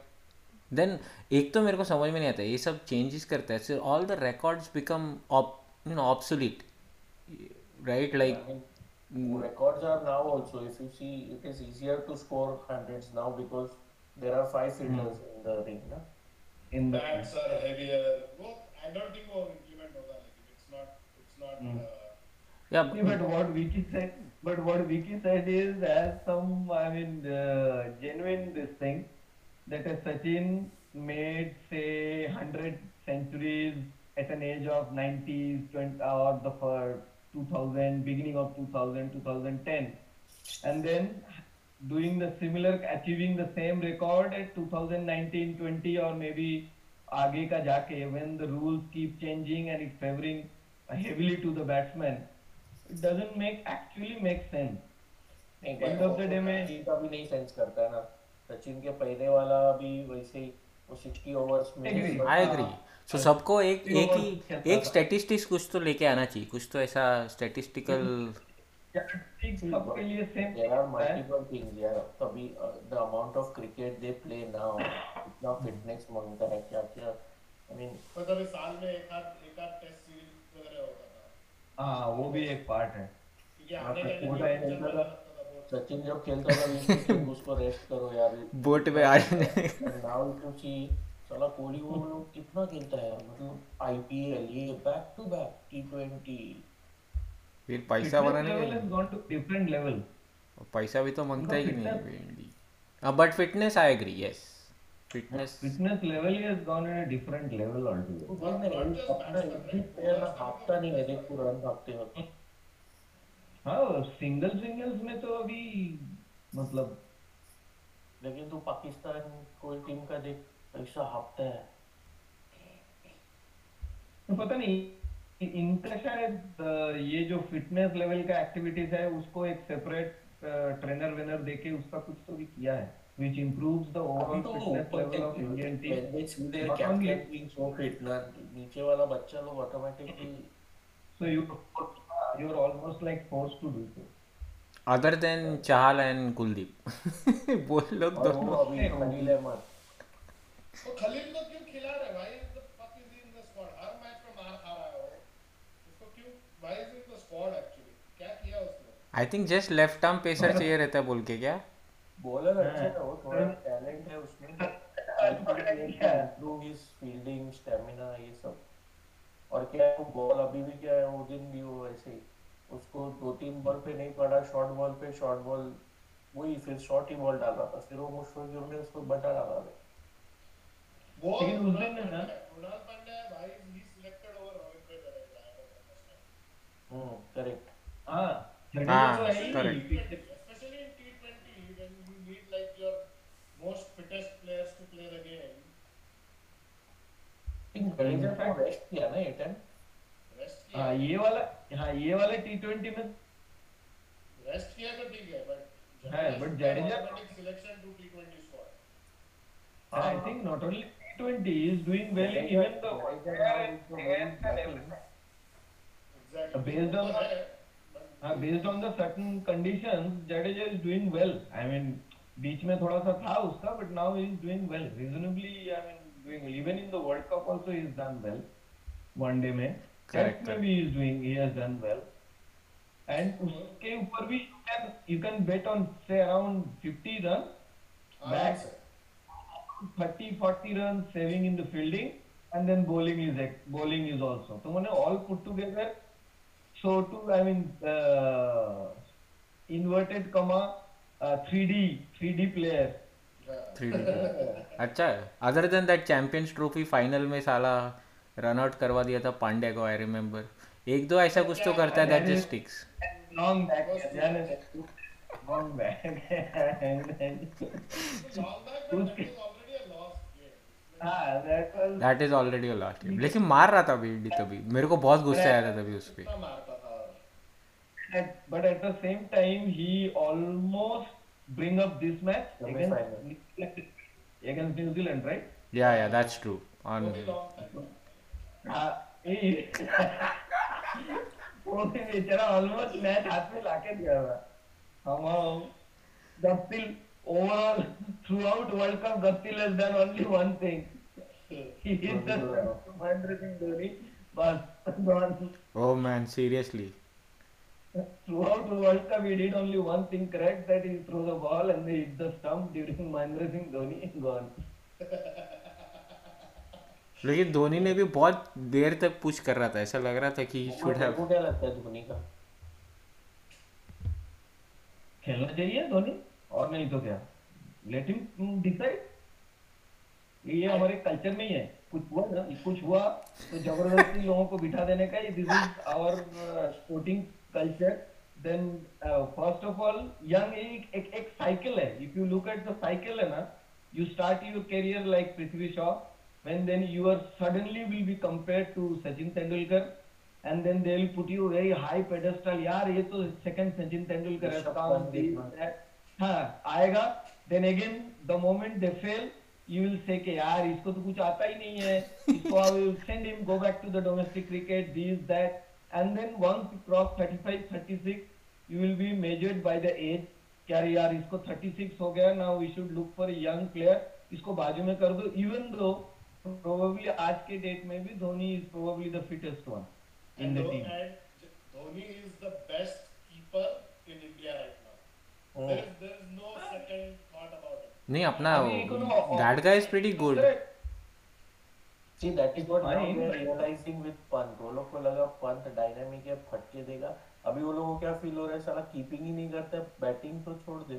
[SPEAKER 3] then एक तो मेरे को समझ में नहीं आता ये सब चेंजेस करता है सिर्फ़ all the records become op obsolete
[SPEAKER 4] right like records are now also if you see it is easier to score hundreds now because there are five fielders in the ring ना
[SPEAKER 2] in
[SPEAKER 5] bats are heavier I don't think वो implement होगा like it's not it's
[SPEAKER 3] not
[SPEAKER 2] ya but what we can say but what we can say is as some I mean the genuine this thing that a Sachin made say 100 centuries at an age of 90s, 20, or the for 2000, beginning of 2000, 2010, and then doing the similar, achieving the same record at 2019, 20, or maybe आगे का जाके when the rules keep changing and it's favoring heavily to the batsman, it doesn't make actually make sense.
[SPEAKER 4] नहीं
[SPEAKER 2] End of the day में
[SPEAKER 4] सचिन का भी नहीं sense करता है ना सचिन के पहले वाला भी वैसे ही वो 60 ओवर्स में
[SPEAKER 3] आई एग्री सो सबको एक एक ही एक स्टैटिस्टिक्स कुछ तो लेके आना चाहिए। कुछ तो ऐसा स्टैटिस्टिकल
[SPEAKER 2] सबके लिए same
[SPEAKER 4] there are multiple things यार तभी the amount of cricket they play now इतना फिटनेस माँगता है क्या क्या आई मीन
[SPEAKER 5] मतलब साल में एक आध एक आध टेस्ट सीरीज़ वगैरह होता था।
[SPEAKER 2] हाँ वो भी एक पार्ट है।
[SPEAKER 5] आने
[SPEAKER 4] तो
[SPEAKER 5] में
[SPEAKER 4] है, सचिन जब खेलता था think उसको रेस्ट करो यार।
[SPEAKER 3] बोट पे आ जाने।
[SPEAKER 4] टू सी साला कोहली वो लोग कितना खेलता है मतलब आईपीएल ये बैक टू बैक टी
[SPEAKER 3] फिर पैसा बनाने
[SPEAKER 2] लेवल
[SPEAKER 3] के
[SPEAKER 2] has gone to different level
[SPEAKER 3] पैसा भी तो माँगता है कि
[SPEAKER 2] उनका
[SPEAKER 3] नहीं but fitness I agree yes fitness
[SPEAKER 2] fitness level has gone in a different level altogether
[SPEAKER 4] भागता नहीं है देख पूरा रन भागते वक्त।
[SPEAKER 2] हाँ सिंगल सिंगल्स में तो अभी मतलब
[SPEAKER 4] लेकिन तू पाकिस्तान कोई टीम का देख ऐसा हाफता है
[SPEAKER 2] तो पता नहीं इनका शायद ये जो फिटनेस लेवल का एक्टिविटीज़ है उसको एक सेपरेट ट्रेनर वेनर देके उसका कुछ तो भी किया है which improves the overall
[SPEAKER 4] तो
[SPEAKER 2] fitness level of Indian team.
[SPEAKER 4] see their captain being so fit ना नीचे वाला बच्चा लोग automatically
[SPEAKER 2] So you you're almost like forced to do so.
[SPEAKER 3] Other than Chahal and Kuldeep वो लोग
[SPEAKER 4] और वो
[SPEAKER 3] दोनों
[SPEAKER 4] अभी खलील अहमद
[SPEAKER 5] वो खलील को क्यों खिला रहे भाई the fuck is he in the squad? हर मैच में मार खा रहा है वो। उसको क्यों? Why is he in the squad actually? क्या किया उसने?
[SPEAKER 3] I think just left arm pacer चाहिए रहता है बोल के क्या?
[SPEAKER 4] बॉलर अच्छा है वो थोड़ा टैलेंट है उसमें। [LAUGHS] Improve his fielding stamina ये सब। और क्या है वो बॉल अभी भी क्या है वो दिन भी वो ऐसे ही। उसको दो तीन बॉल पे नहीं पड़ा शॉर्ट बॉल पे शॉर्ट बॉल वही फिर शॉर्ट ही बॉल डाल रहा था। फिर वो मुश्किल ने उसको बटा डाला था।
[SPEAKER 5] वो
[SPEAKER 2] लेकिन उस दिन ना-
[SPEAKER 5] कृणाल पांड्या भाई he selected over Ravindra Jadeja I don't
[SPEAKER 4] hmm correct
[SPEAKER 2] हाँ
[SPEAKER 3] हाँ,
[SPEAKER 2] जडेजा तो है ही।
[SPEAKER 3] correct.
[SPEAKER 2] नहीं।
[SPEAKER 5] Especially in T20 when you need like your most fittest players to play the game.
[SPEAKER 4] Jadeja को
[SPEAKER 2] Jadeja is doing well I mean थोड़ा सा था उसका but now is doing I mean doing well. even in the World Cup also he has done well one day में
[SPEAKER 3] Correct,
[SPEAKER 2] Test में भी he is doing he has done well and उसके ऊपर भी you can you can bet on say around 50 runs
[SPEAKER 5] आराम
[SPEAKER 2] back
[SPEAKER 5] से.
[SPEAKER 2] 30 40 runs saving in the fielding and then bowling is bowling is also so when all put together so to i mean uh, inverted comma uh, 3d 3d player
[SPEAKER 5] हाँ.
[SPEAKER 3] Three D [LAUGHS] अच्छा है other than that Champions Trophy final में साला run out करवा दिया था पांडे को I remember एक दो ऐसा कुछ तो करता है that just sticks
[SPEAKER 2] long back ध्यान है long back and then
[SPEAKER 5] Long back, but that is already a lost game.
[SPEAKER 2] ah that was
[SPEAKER 3] that is already last game लेकिन मार रहा था अभी तभी। मेरे को बहुत गुस्सा आया था तभी उस पे।
[SPEAKER 5] कितना मारता था
[SPEAKER 2] At, but at the bring up this match against, against New Zealand, right?
[SPEAKER 5] long time.
[SPEAKER 2] हाँ, he- वो भी बेचारा almost match हाथ में लाके दिया था हम Guptill overall throughout World Cup Guptill has done only one thing he hit the Mahendra Singh Dhoni gone
[SPEAKER 3] oh man seriously
[SPEAKER 2] Throughout the World Cup, he did only one thing correct that he threw the ball and they hit the stump during Mahendra Singh Dhoni and gone.
[SPEAKER 3] लेकिन धोनी ने भी बहुत देर तक push कर रहा था ऐसा लग रहा था कि शुड हैव
[SPEAKER 4] क्या लगता है धोनी का।
[SPEAKER 2] खेलना चाहिए धोनी? और नहीं तो क्या? लेट हिम डिसाइड ये हमारे कल्चर में ही है। कुछ हुआ ना? कुछ हुआ तो ज़बरदस्ती लोगों को बिठा देने का ये this is our sporting culture then first of all young एक एक एक साइकिल है if you look at the cycle है ना you start your career like Prithvi Shaw and then you are suddenly will be compare to Sachin Tendulkar and then they will put you very high pedestal यार ये तो
[SPEAKER 4] second
[SPEAKER 2] Sachin
[SPEAKER 4] Tendulkar
[SPEAKER 2] है हाँ आएगा then again the moment they fail you will say के यार इसको तो कुछ आता ही नहीं है इसको I will send him go back to the domestic cricket this that and then once you cross 35 36 you will be measured by the age क्या यार इसको 36 हो गया now we should look for a young player इसको बाजू में कर दो even though probably आज के डेट में भी Dhoni is probably the fittest one in
[SPEAKER 5] And
[SPEAKER 2] the
[SPEAKER 5] Dho-
[SPEAKER 2] team
[SPEAKER 5] and Dhoni is the best keeper in India right now.
[SPEAKER 4] Oh.
[SPEAKER 5] There is there no second thought about it.
[SPEAKER 3] नहीं अपना that guy is pretty
[SPEAKER 2] good.
[SPEAKER 4] See, that is what now we are realizing with Pant वो लोग को लगा Pant dynamic है फटके देगा। अभी वो लोगों को क्या फील हो रहा है साला कीपिंग ही नहीं करता बैटिंग तो छोड़ दे।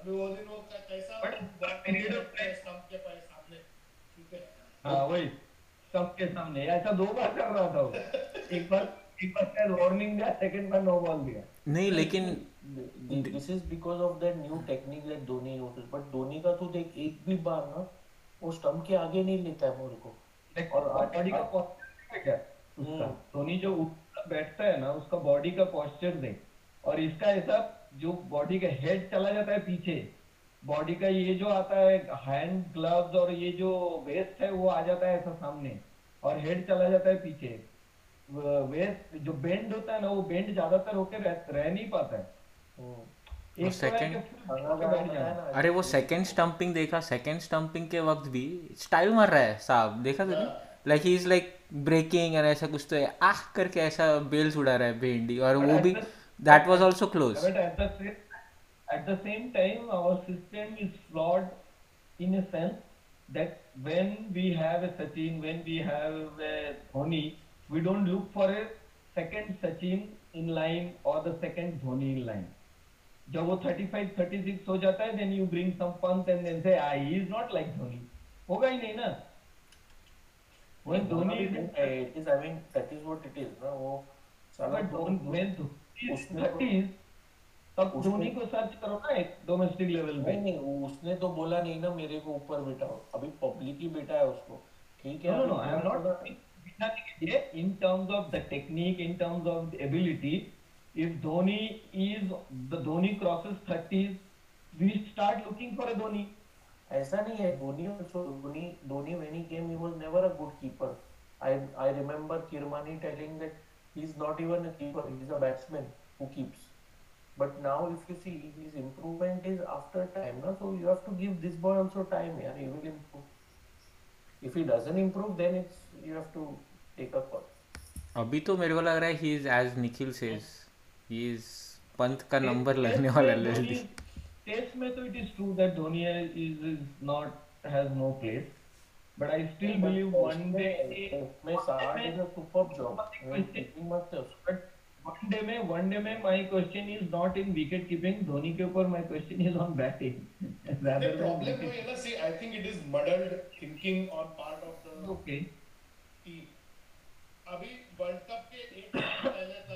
[SPEAKER 5] अभी वो दिन वो कैसा
[SPEAKER 2] But-
[SPEAKER 5] back
[SPEAKER 2] period of
[SPEAKER 5] पे stump के पास सामने ठीक है?
[SPEAKER 2] हाँ वही सबके सामने ऐसा दो बार कर रहा था वो। एक बार एक बार शायद वार्निंग दिया सेकंड बार नो बॉल दिया।
[SPEAKER 3] नहीं लेकिन
[SPEAKER 4] this is because of that new technique that Dhoni uses but Dhoni का तो देख एक भी बार ना वो स्टंप के आगे नहीं लेता है बॉल को
[SPEAKER 2] और बॉडी का है क्या? उसका।
[SPEAKER 4] हम्म।
[SPEAKER 2] धोनी जो बैठता है ना उसका बॉडी का पोस्चर दे और इसका ऐसा जो बॉडी का हेड चला जाता है पीछे बॉडी का ये जो आता है हैंड ग्लव्स और ये जो वेस्ट है वो आ जाता है ऐसा सामने। और हेड चला जाता है पीछे। वेस्ट जो बेंड होता है ना वो बेंड ज़्यादातर होकर रह, रह नहीं पाता है।
[SPEAKER 3] अरे वो सेकंड स्टम्पिंग देखा सेकेंड स्टम्पिंग के वक्त भी स्टाइल मर रहा है साहब देखा तूने? Like he is like breaking और ऐसा कुछ तो है। आह करके ऐसा बेल्स उड़ा रहा है भेंडी और वो भी that was also
[SPEAKER 2] close at the same time our system is flawed in a sense that when we have a Sachin when we have a Dhoni we don't look for a second Sachin in line और the second Dhoni in line जब वो 35, 36 हो जाता है, then you bring some punt and then say, ah, he is not like Dhoni. होगा ही नहीं ना. Dhoni is
[SPEAKER 4] it is I mean that is what it is ना वो साला तो- उसने तो-
[SPEAKER 2] 30s, तब धोनी को सर्च करो ना एक डोमेस्टिक लेवल पे
[SPEAKER 4] नहीं उसने तो बोला नहीं ना मेरे को ऊपर बिठाओ अभी पब्लिक ही बिठा है उसको ठीक है
[SPEAKER 2] no.
[SPEAKER 4] अभी
[SPEAKER 2] I am not बिठाने के लिए in terms of the technique, in terms of the ability. If Dhoni is the Dhoni crosses 30s, we start looking for a Dhoni.
[SPEAKER 4] ऐसा नहीं है Dhoni also Dhoni Dhoni when he came he was never a good keeper I I remember Kirmani telling that he's not even a keeper he's a batsman who keeps but now if you see his improvement is after time na so you have to give this boy also time yeah he will improve if he doesn't improve then it's you have to take a call
[SPEAKER 3] अभी तो मेरे को लग रहा है he is as Nikhil says he is Pant का number लगने वाला है
[SPEAKER 2] धोनी-
[SPEAKER 3] जल्दी
[SPEAKER 2] Test में तो it is true that Dhoni is is not has no place, but I still believe one day.
[SPEAKER 4] में Saad is a superb job keeping मत है उसको
[SPEAKER 2] But one day में one day में my question is not in wicket keeping. Dhoni के ऊपर my question is on batting.
[SPEAKER 5] The
[SPEAKER 2] Rather than
[SPEAKER 5] problem
[SPEAKER 2] wicket.
[SPEAKER 5] वो है ना see I think it is muddled thinking on part of the
[SPEAKER 2] Okay.
[SPEAKER 5] team. अभी world cup के एक पहले तक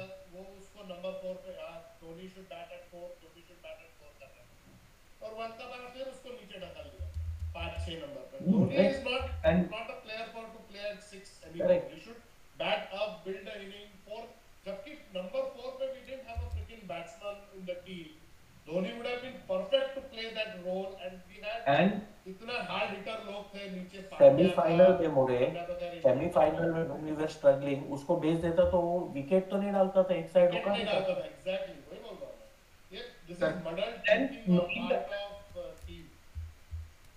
[SPEAKER 5] नंबर फोर पे कहा Dhoni should bat at four Dhoni should bat at four कर रहा था और वन का आया फिर उसको नीचे ढकल दिया पाँच छह नंबर पे। Dhoni is
[SPEAKER 2] not
[SPEAKER 5] not a player for to play at six
[SPEAKER 4] anyway
[SPEAKER 5] you should bat up build a inning four जबकि नंबर फोर पे we didn't have a freaking batsman in the team Dhoni would have been perfect to play that role and we
[SPEAKER 2] had
[SPEAKER 5] इतना hard hitter लोग थे नीचे
[SPEAKER 4] semi में मुड़े
[SPEAKER 5] semi
[SPEAKER 4] final में we were struggling उसको भेज देता तो वो विकेट तो नहीं डालता था एक साइड रुका
[SPEAKER 5] नहीं वही बोल रहा हूँ ये this
[SPEAKER 2] is
[SPEAKER 5] modern team
[SPEAKER 2] knowing
[SPEAKER 5] the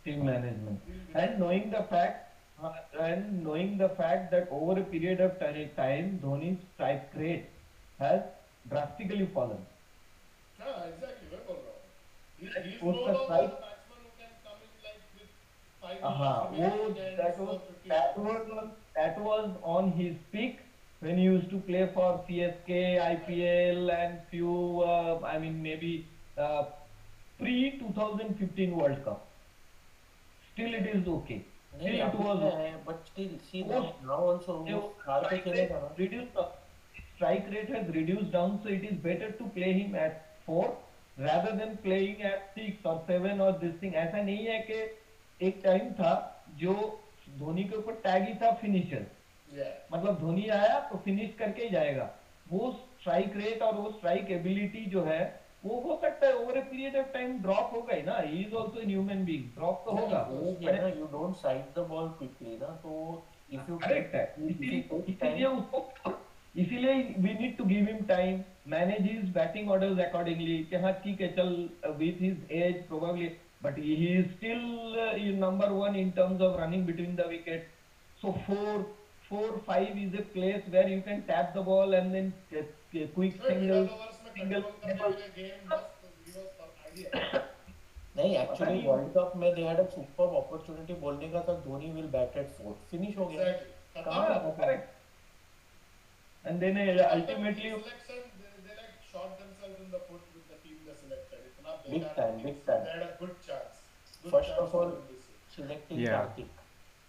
[SPEAKER 2] team management and knowing the fact Uh, and knowing the fact that over a period of time, Dhoni's strike rate has drastically fallen.
[SPEAKER 5] Yeah.
[SPEAKER 2] you,
[SPEAKER 5] you a
[SPEAKER 2] that was that was that was on his peak when he used to play for CSK, IPL, and few. Uh, I mean, maybe uh, pre 2015 World Cup. Still, it is okay. Still, it was.
[SPEAKER 4] Okay. But
[SPEAKER 2] still,
[SPEAKER 4] see
[SPEAKER 2] now
[SPEAKER 4] also.
[SPEAKER 2] Reduced, strike rate has reduced down, so it is better to play him at four rather than playing at six or seven or this thing ऐसा नहीं है कि एक time था जो धोनी के ऊपर tag ही था फिनिशर
[SPEAKER 5] Yeah.
[SPEAKER 2] मतलब धोनी आया तो फिनिश करके ही जाएगा। वो स्ट्राइक रेट और वो स्ट्राइक एबिलिटी जो है वो हो सकता है over a period of time drop होगा ही ना। He is also an human being drop तो होगा।
[SPEAKER 4] You don't sight the ball quickly ना तो इफ़ यू
[SPEAKER 2] करेक्ट है। इसीलिए उसको इसीलिए we need to give him time manage his batting orders accordingly कि हाँ ठीक है चल with his age probably but he is still number one in terms of running between the wicket so four four five is a place where you can tap the ball and then quick
[SPEAKER 5] So, single single.
[SPEAKER 4] नहीं actually world cup में they had a super opportunity बोलने का था Dhoni will bat at fourth finish हो गया
[SPEAKER 5] Exactly.
[SPEAKER 4] कहाँ
[SPEAKER 5] खत्म।
[SPEAKER 2] Correct and then ultimately
[SPEAKER 5] selection they, they like shot themselves in the foot with the team they selected. इतना
[SPEAKER 4] Big time, big time.
[SPEAKER 5] They had a good chance. Good
[SPEAKER 4] First
[SPEAKER 5] chance
[SPEAKER 4] of all-. Selecting
[SPEAKER 3] Yeah.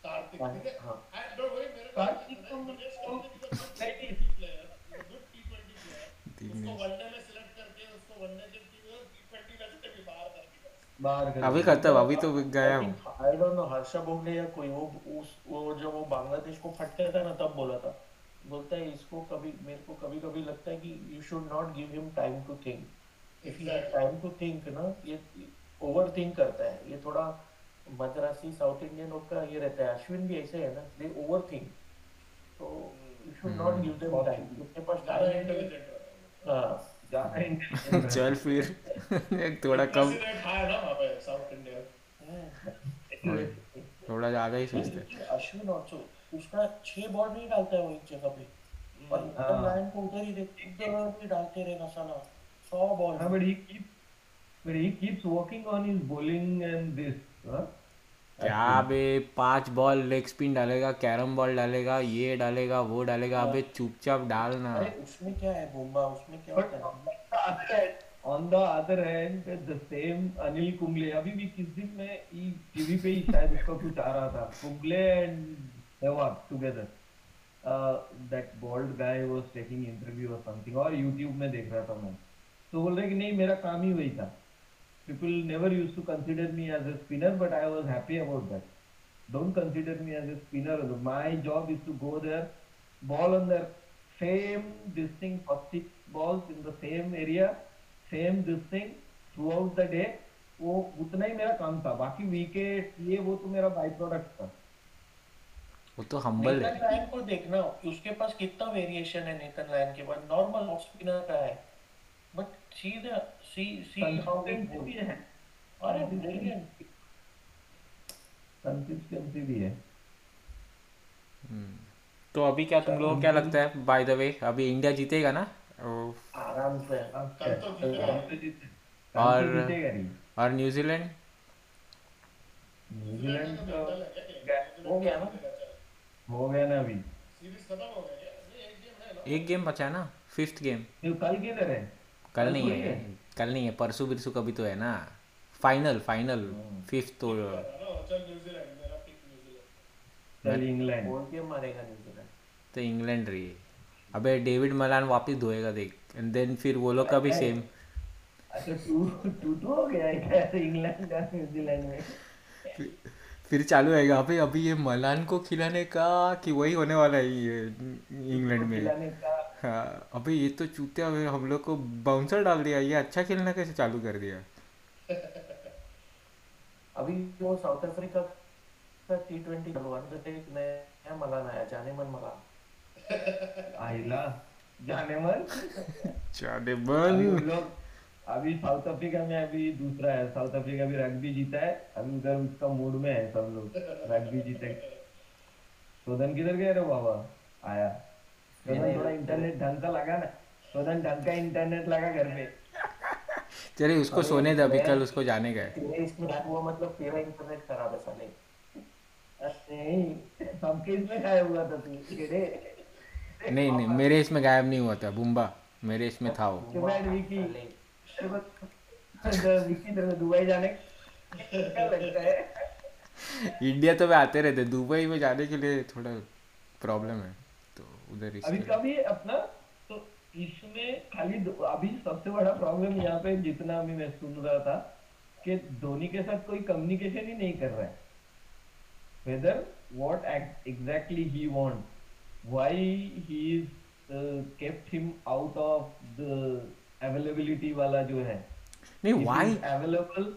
[SPEAKER 5] Karthik
[SPEAKER 4] हाँ,
[SPEAKER 5] मुझे
[SPEAKER 4] हाँ।
[SPEAKER 5] and don't worry मेरे
[SPEAKER 2] कार्तिक
[SPEAKER 5] को
[SPEAKER 2] तो-
[SPEAKER 5] Karthik is a good T20 player. He's a good T20 player. उसको। One day में select करके उसको वनडे के T20 वैसे भी बाहर कर दिया
[SPEAKER 2] बाहर कर
[SPEAKER 3] अभी। करता हूँ अभी तो गया हूँ
[SPEAKER 4] I don't know Harsha Bhogle या कोई वो उस वो जब वो बांग्लादेश को फटके था ना तब बोला था बोलता है इसको कभी मेरे को कभी कभी लगता है कि you should not give him time to think if you
[SPEAKER 5] Exactly.
[SPEAKER 4] Time to think ना ये ओवर थिंक करता है। ये थोड़ा मद्रासी साउथ इंडियन लोग का ये रहता है। अश्विन भी ऐसे है ना दे ओवर थिंक तो you should not give them time उनके पास
[SPEAKER 5] ज़्यादा
[SPEAKER 4] टाइम है।
[SPEAKER 5] इंटेलिजेंट है।
[SPEAKER 4] हाँ
[SPEAKER 2] ज़्यादा intelligent है।
[SPEAKER 3] चल फिर। [LAUGHS] एक थोड़ा कम।
[SPEAKER 5] है ना वहाँ पे साउथ इंडिया
[SPEAKER 3] थोड़ा ज़्यादा ही सोचते हैं।
[SPEAKER 4] अश्विन ऑल्सो उसका छह बॉल नहीं डालता है वो एक जगह पे।
[SPEAKER 2] हाँ।
[SPEAKER 4] को उधर ही उधर डालते रहेगा साला। सौ बॉल
[SPEAKER 2] हाँ.
[SPEAKER 3] क्या बे पाँच बॉल लेग स्पिन डालेगा कैरम बॉल डालेगा ये डालेगा वो डालेगा। अबे चुपचाप डालना
[SPEAKER 4] अरे उसमें क्या है बुम्बा? उसमें क्या होता है?
[SPEAKER 2] hand, the same Anil Kumble अभी भी किस दिन में टीवी पे ही शायद उसका कुछ आ रहा था। Kumble and Sehwag together that bold guy was taking interview और समथिंग और यूट्यूब में देख रहा था मैं तो बोल रहे कि नहीं मेरा काम ही वही था people never used to consider me as a spinner but i was happy about that don't consider me as a spinner my job is to go there ball on the same this thing first six balls in the same area same this thing throughout the day वो उतना ही मेरा काम था बाकी wicket ये वो तो मेरा बाई प्रोडक्ट था
[SPEAKER 3] वो तो हम्बल
[SPEAKER 4] नेथन
[SPEAKER 3] है
[SPEAKER 4] लायन को देखना उसके पास कितना वेरिएशन है नेथन लायन के पास? नॉर्मल ऑफ़ स्पिनर का है। But see the see see how
[SPEAKER 2] consistency भी है
[SPEAKER 4] अरे ब्रिलियंट
[SPEAKER 2] कंसिस्टेंसी भी है।
[SPEAKER 3] तो अभी क्या तुम लोगों को क्या लगता है? बाय द वे अभी इंडिया जीतेगा ना?
[SPEAKER 4] आराम से।
[SPEAKER 5] तो
[SPEAKER 2] तो कल तो
[SPEAKER 3] और- और न्यूजीलैंड
[SPEAKER 2] न्यूजीलैंड
[SPEAKER 5] हो
[SPEAKER 2] गया
[SPEAKER 4] ना?
[SPEAKER 2] हो गया ना अभी।
[SPEAKER 5] सीरीज़ खत्म हो गया। नहीं एक गेम है ना।
[SPEAKER 3] एक गेम बचा है ना फिफ्थ गेम
[SPEAKER 2] ये कल किधर है
[SPEAKER 3] कल
[SPEAKER 2] कल
[SPEAKER 3] नहीं है। कल नहीं है परसों बिरसों कभी तो है ना। फाइनल फाइनल फिफ्थ तो
[SPEAKER 5] चल न्यूजीलैंड मेरा पिक न्यूजीलैंड
[SPEAKER 2] कल इंग्लैंड
[SPEAKER 4] बोल के मारेगा न्यूजीलैंड
[SPEAKER 3] तो इंग्लैंड रही है। अबे डेविड मलान वापस धोएगा देख। एंड देन फिर वो लोग का भी सेम
[SPEAKER 2] अच्छा टू टू टू हो गया है इंग्लैंड का न्यूजीलैंड में। [LAUGHS]
[SPEAKER 3] फिर चालू रहेगा। अबे अभी ये मलान को खिलाने का कि वही होने वाला है ये इंग्लैंड में। हाँ अबे ये तो चूतिया फिर हम लोग को बाउंसर डाल दिया। ये अच्छा खेलना कैसे चालू कर दिया? [LAUGHS]
[SPEAKER 4] अभी वो साउथ अफ्रीका का टी ट्वेंटी एक नया मलान आया जाने मन मलान। [LAUGHS]
[SPEAKER 2] आइला जाने मन अभी उन लोग अभी साउथ अफ्रीका में अभी दूसरा है साउथ अफ्रीका भी रग्बी जीता है अभी उधर उसका मूड में है सब लोग रग्बी जीते सोदन किधर गए रे बाबा? आया। सोदन थोड़ा इंटरनेट ढंग का लगा ना। सोदन ढंग का इंटरनेट लगा घर पे।
[SPEAKER 3] चलिए उसको सोने दे अभी कल उसको जाने है।
[SPEAKER 4] हुआ मतलब तेरा इंटरनेट खराब है साले।
[SPEAKER 2] नहीं इसमें गायब हुआ था तू
[SPEAKER 3] नहीं नहीं मेरे इसमें गायब नहीं हुआ था बुम्बा मेरे इसमें था वो।
[SPEAKER 2] दुबई जाने लगता है
[SPEAKER 3] इंडिया तो मैं आते रहते दुबई में जाने के लिए थोड़ा प्रॉब्लम है तो उधर
[SPEAKER 2] अभी कभी अपना तो इसमें खाली अभी सबसे बड़ा प्रॉब्लम यहाँ पे जितना अभी मैं सुन रहा था कि धोनी के साथ कोई कम्युनिकेशन ही नहीं कर रहा है। Whether what exactly he want why he is kept him out of the availability वाला जो है।
[SPEAKER 3] नहीं why
[SPEAKER 2] available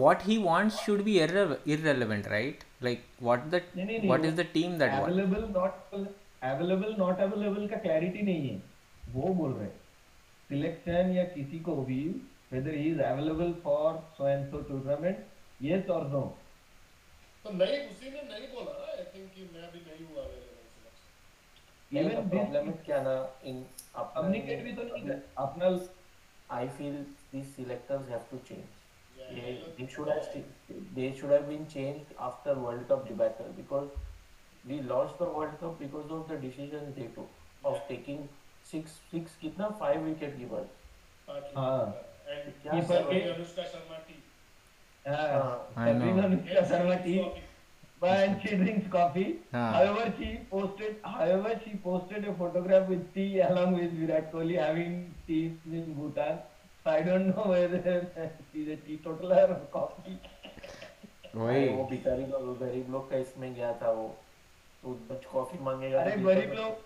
[SPEAKER 3] what he wants should be irrelevant right like what the what is the team that
[SPEAKER 2] available not available not available का clarity नहीं है। वो बोल रहे सिलेक्शन या किसी को भी whether he is available for so and so tournament yes or no?
[SPEAKER 5] तो नहीं उसी ने नहीं बोला आई थिंक कि मैं भी नहीं हुआ अवेलेबल
[SPEAKER 2] even this
[SPEAKER 4] है क्या ना इन
[SPEAKER 2] communicate भी तो नहीं कर अपना
[SPEAKER 4] I feel these selectors have to change.
[SPEAKER 5] Yeah,
[SPEAKER 4] They,
[SPEAKER 5] yeah.
[SPEAKER 4] they should have they should have been changed after World Cup debacle because we lost the World Cup because of the decisions they took of taking six six कितना five wicket keepers.
[SPEAKER 2] हाँ।
[SPEAKER 5] And
[SPEAKER 4] क्या
[SPEAKER 2] Keeper
[SPEAKER 4] सब-
[SPEAKER 2] के-
[SPEAKER 5] अनुष्का शर्मा टी
[SPEAKER 3] I know.
[SPEAKER 2] Sabrina Anushka Sharma tea and she drinks coffee
[SPEAKER 3] हाँ.
[SPEAKER 2] however she posted however she posted a photograph with tea along with Virat Kohli having tea in Bhutan so I don't know whether she's a teetotaler or coffee
[SPEAKER 3] वही
[SPEAKER 4] वो बेचारी वो गरीब लोग का इसमें गया था वो तो कुछ कॉफ़ी मांगेगा
[SPEAKER 2] अरे
[SPEAKER 4] तो
[SPEAKER 2] गरीब लोग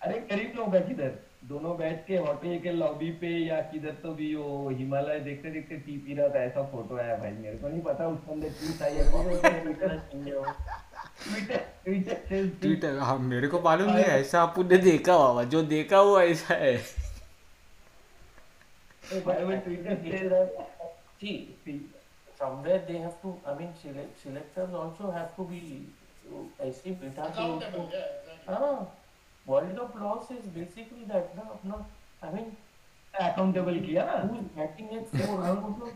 [SPEAKER 2] अरे गरीब लोग का किधर दोनों बैठ के होटल के लॉबी पे या किधर तो भी वो हिमालय देखते देखते टी पी रहा था ऐसा फ़ोटो आया भाई मेरे को नहीं पता उसके अंदर टी था या ट्विटर
[SPEAKER 3] हाँ? मेरे को मालूम नहीं है ऐसा अपन ने देखा बाबा जो देखा वो ऐसा है।
[SPEAKER 2] whatever Twitter
[SPEAKER 4] They
[SPEAKER 2] says
[SPEAKER 4] should have- See, somewhere they have to I mean select, selectors also have to be ऐसे बिठा के हाँ। World cup loss is basically that ना अपना आई मीन
[SPEAKER 2] अकाउंटेबल किया ना
[SPEAKER 4] who is batting at four I want to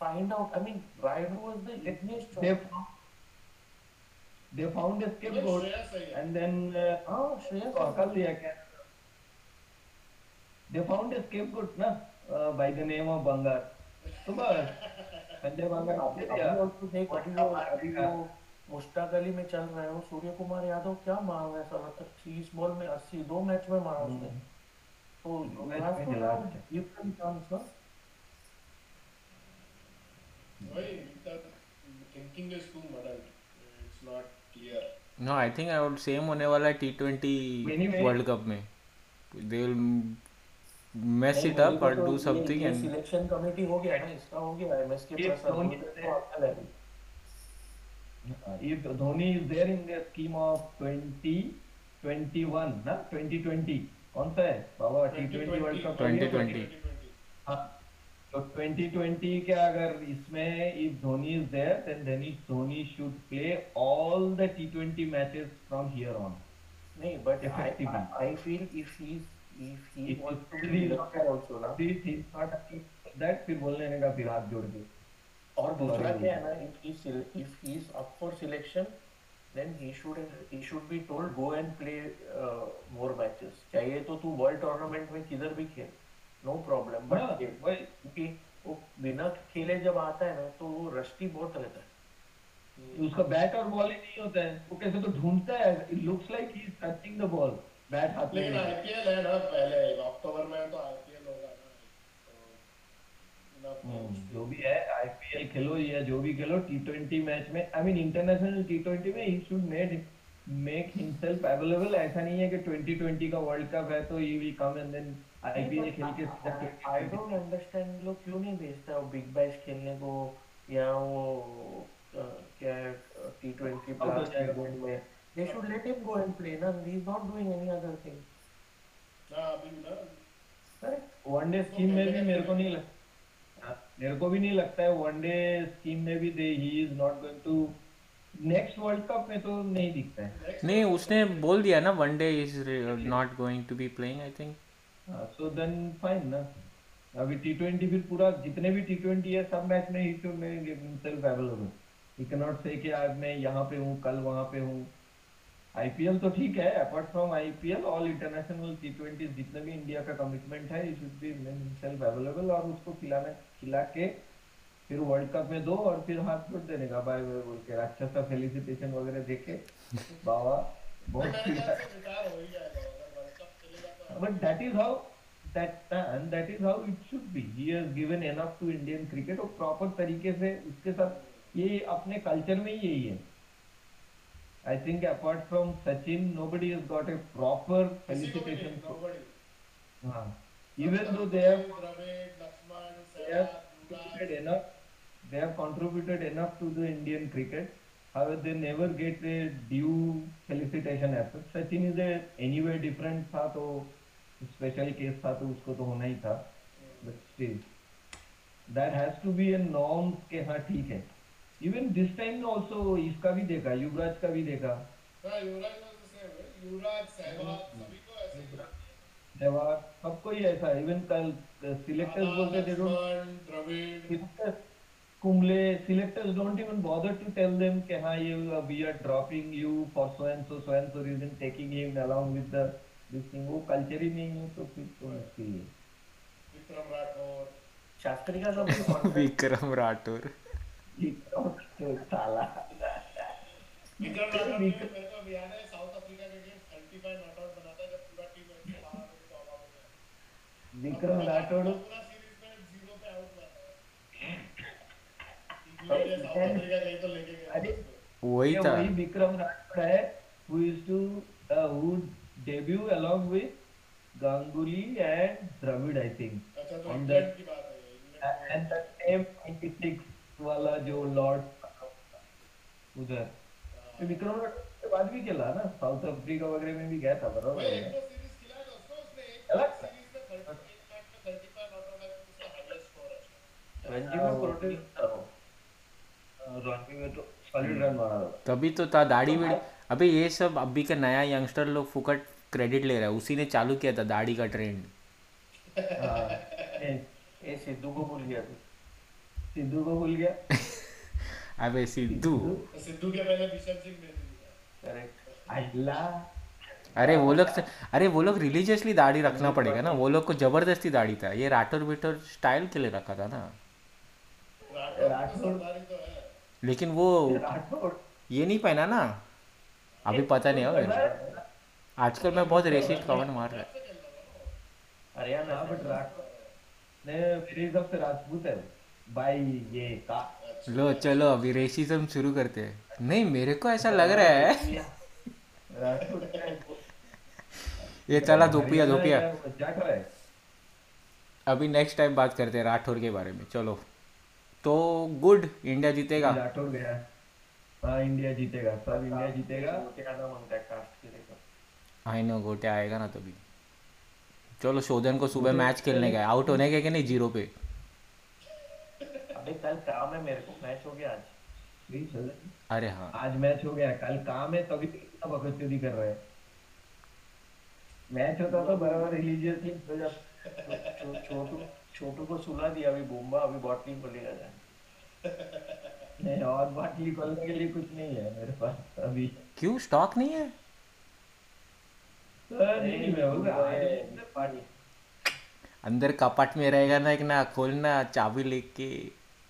[SPEAKER 4] find out I mean Ryan was the easiest
[SPEAKER 2] they
[SPEAKER 4] choice
[SPEAKER 2] they found a scapegoat
[SPEAKER 5] Shreya सही है
[SPEAKER 2] and then uh,
[SPEAKER 4] हाँ श्रेयस
[SPEAKER 2] तो हटा दिया क्या they found a scapegoat ना uh, by the name of बंगार तो बस संजय बंगार दे
[SPEAKER 4] also अभी वो अभी वो मुश्ताक में चल रहे हो सूर्य कुमार यादव क्या मार रहा है साला तक तीस बॉल में अस्सी दो मैच में मारा उसने। तो
[SPEAKER 2] दो
[SPEAKER 4] you
[SPEAKER 2] मैच
[SPEAKER 4] have
[SPEAKER 2] में
[SPEAKER 4] to
[SPEAKER 2] हिला
[SPEAKER 4] have different chance ना
[SPEAKER 3] I think I would same होने वाला है टी ट्वेंटी वर्ल्ड कप में। They will mess it up और do something and
[SPEAKER 4] selection committee हो गया ना इसका हो गया एमएस के पास
[SPEAKER 2] धोनी
[SPEAKER 4] अब
[SPEAKER 2] से-
[SPEAKER 4] तो अकल है
[SPEAKER 2] if Dhoni is there in the scheme of 2021 ना 2020 कौन सा है बाबा T20 वर्ल्ड कप
[SPEAKER 3] 2020
[SPEAKER 2] हाँ तो 2020 के अगर इसमें if Dhoni is there then Dhoni Dhoni should play all the T20 matches from here on
[SPEAKER 4] नहीं
[SPEAKER 2] but
[SPEAKER 4] I feel if he if he
[SPEAKER 2] If
[SPEAKER 4] wants to
[SPEAKER 2] he
[SPEAKER 4] be
[SPEAKER 2] is
[SPEAKER 4] selected ना
[SPEAKER 2] this is not that फिर बोलने का फिर हाथ जोड़ के
[SPEAKER 4] और दूसरा क्या है ना sele- if he is up for selection then he should he should be told go and play uh, more matches. चाहिए तो तू वर्ल्ड टूर्नामेंट में किधर भी खेल नो प्रॉब्लम
[SPEAKER 2] हाँ,
[SPEAKER 4] बट क्योंकि वो बिना खेले जब आता है ना तो वो रस्टी बहुत रहता है।
[SPEAKER 2] उसका बैट और बॉल ही नहीं होता है। वो कैसे तो ढूंढता है। It looks like he is touching the ball bat हाथ में
[SPEAKER 5] आईपीएल है ना पहले अक्टूबर में तो आईपीएल होगा ना तो enough
[SPEAKER 2] हम्म,
[SPEAKER 5] games to-
[SPEAKER 2] जो भी है आईपीएल खेलो या जो भी खेलो टी ट्वेंटी मैच में I mean international T twenty में he should made make himself available ऐसा नहीं है कि ट्वेंटी ट्वेंटी का वर्ल्ड कप है तो he will come and then IPL खेल के
[SPEAKER 4] आई डोंट अंडरस्टैंड लोग क्यों नहीं भेजता वो बिग बैश खेलने को या वो क्या टी ट्वेंटी
[SPEAKER 2] हो
[SPEAKER 4] प्लस में। They should let him go and play ना he is not doing any other thing
[SPEAKER 5] ना अभी ना।
[SPEAKER 2] वनडे स्कीम में भी मेरे को नहीं लगता। मेरे को भी नहीं लगता है वनडे स्कीम में भी they he is not going to next world cup में तो नहीं दिखता है।
[SPEAKER 3] नहीं उसने बोल दिया ना one day is not going to be playing I think
[SPEAKER 2] so then fine ना। अभी टी ट्वेंटी फिर पूरा जितने भी टी ट्वेंटी है सब मैच में he should make himself available he. Can not say कि आज मैं यहाँ पे हूँ कल वहाँ पे हूँ। आईपीएल तो ठीक है apart from IPL all international T twenty जितने भी इंडिया का कमिटमेंट है शुड बी हिमसेल्फ अवेलेबल और उसको खिलाना खिला के फिर वर्ल्ड कप में दो और फिर हाथ जोड़ देने का बाय बाय बोल के अच्छा सा फेलिसिटेशन वगैरह देके बाबा बहुत
[SPEAKER 5] हो ही कप चलेगा तो
[SPEAKER 2] but that is how that and that is how it should be he has given enough to indian cricket और proper तरीके से उसके साथ ये अपने कल्चर में ही यही है I think apart from Sachin nobody has got a proper felicitation. हाँ even though they have contributed enough they have contributed enough to the Indian cricket however they never get a due felicitation as such Sachin is a anyway different था तो special case था तो उसको तो होना ही था but still that has to be a norm के हाँ ठीक है even this time also इसका भी देखा युवराज का भी देखा
[SPEAKER 5] हाँ युवराज the same way. युवराज सहवाग सभी को ही
[SPEAKER 2] सहवाग सबको ही ऐसा इवन कल सिलेक्टर्स बोलते थे
[SPEAKER 5] Dravid
[SPEAKER 2] Kumble selectors don't even bother to tell them कि हाँ ये uh, we are dropping you for so and so so and so reason taking him along with the this thing वो culture ही नहीं है तो फिर तो मुश्किल है
[SPEAKER 5] विक्रम राठौर
[SPEAKER 4] शास्त्री का सब
[SPEAKER 3] विक्रम राठौर
[SPEAKER 2] ये तो साला
[SPEAKER 5] विक्रम राठौर मेरे को याद है
[SPEAKER 2] अरे,
[SPEAKER 5] उसको।
[SPEAKER 3] वही था।
[SPEAKER 2] वही विक्रम राठौड़ है who used to uh, who debut along with Ganguly and Dravid I think.
[SPEAKER 5] अच्छा तो
[SPEAKER 2] On
[SPEAKER 5] इंग्लैंड की बात है ये, इंग्लैंड
[SPEAKER 2] and the same 96 वाला जो लॉर्ड उधर। ये विक्रम राठौड़ के बाद भी खेला ना साउथ अफ्रीका वगैरह में भी गया था बराबर। है।
[SPEAKER 5] तो
[SPEAKER 2] अलग था।
[SPEAKER 5] सीरीज़ में 30 एक मैच में 35 नॉट आउट है उसका हाईएस्ट स्कोर है
[SPEAKER 4] रणजी में
[SPEAKER 2] में तो सॉलिड रन मारा था।
[SPEAKER 3] तभी तो था दाढ़ी भी अबे ये सब अभी का नया यंगस्टर लोग फुकट क्रेडिट ले रहा है उसी ने चालू किया था दाढ़ी का ट्रेंड
[SPEAKER 2] हाँ, [LAUGHS] ये
[SPEAKER 4] ये सिद्धू को भूल गया
[SPEAKER 2] सिद्धू को भूल गया? [LAUGHS]
[SPEAKER 3] अबे सिद्धू।
[SPEAKER 5] तो सिद्धू के पहले बिशन सिंह
[SPEAKER 4] करेक्ट
[SPEAKER 2] अल्लाह।
[SPEAKER 3] अरे वो लोग अरे वो लोग रिलीजियसली दाढ़ी रखना पड़ेगा ना वो लोग को ज़बरदस्ती दाढ़ी था ये राठौर बिठौर स्टाइल के लिए रखा था ना
[SPEAKER 5] राठौर
[SPEAKER 2] राठौर-
[SPEAKER 5] तो सरदारी तो है
[SPEAKER 3] लेकिन वो ये नहीं पहना ना। अभी पता नहीं है आजकल मैं बहुत रेसिस्ट कमेंट मार रहा है।
[SPEAKER 4] हरियाणा
[SPEAKER 2] हाँ है। भाई ये का
[SPEAKER 3] लो चलो अभी रेसिज्म शुरू करते हैं। नहीं मेरे को ऐसा लग रहा है। ये चला धोपिया
[SPEAKER 2] हरियाणा
[SPEAKER 3] दोपिया
[SPEAKER 2] या वो जाट है।
[SPEAKER 3] अभी नेक्स्ट टाइम बात करते हैं राठौर के बारे में। चलो। तो गुड इंडिया जीतेगा।
[SPEAKER 2] गया। हाँ इंडिया जीतेगा। सब इंडिया जीतेगा।
[SPEAKER 4] गोटे आना माँगता है कास्ट के
[SPEAKER 3] आई नो गोटे आएगा ना तभी। चलो शोधन को सुबह मैच खेलने गए आउट होने के कि नहीं? ज़ीरो पे।
[SPEAKER 4] अबे कल काम है मेरे को। मैच हो गया आज।
[SPEAKER 3] अरे हाँ।
[SPEAKER 2] आज मैच हो गया। कल काम है तभी तो इतना बकचोदी कर रहे हैं। मैच होता तो बराबर रिलीजियसली हो। जाता
[SPEAKER 4] छो- छोटू छोटू को सुला दिया अभी बुम्बा अभी बॉटलिंग को लेकर जाए। [LAUGHS]
[SPEAKER 2] नहीं और बाटली खोलने के लिए कुछ नहीं है मेरे पास अभी।
[SPEAKER 3] क्यों? स्टॉक नहीं है?
[SPEAKER 2] सर, नहीं
[SPEAKER 4] पानी।
[SPEAKER 3] अंदर कपाट में रहेगा ना एक ना खोलना चाबी लेके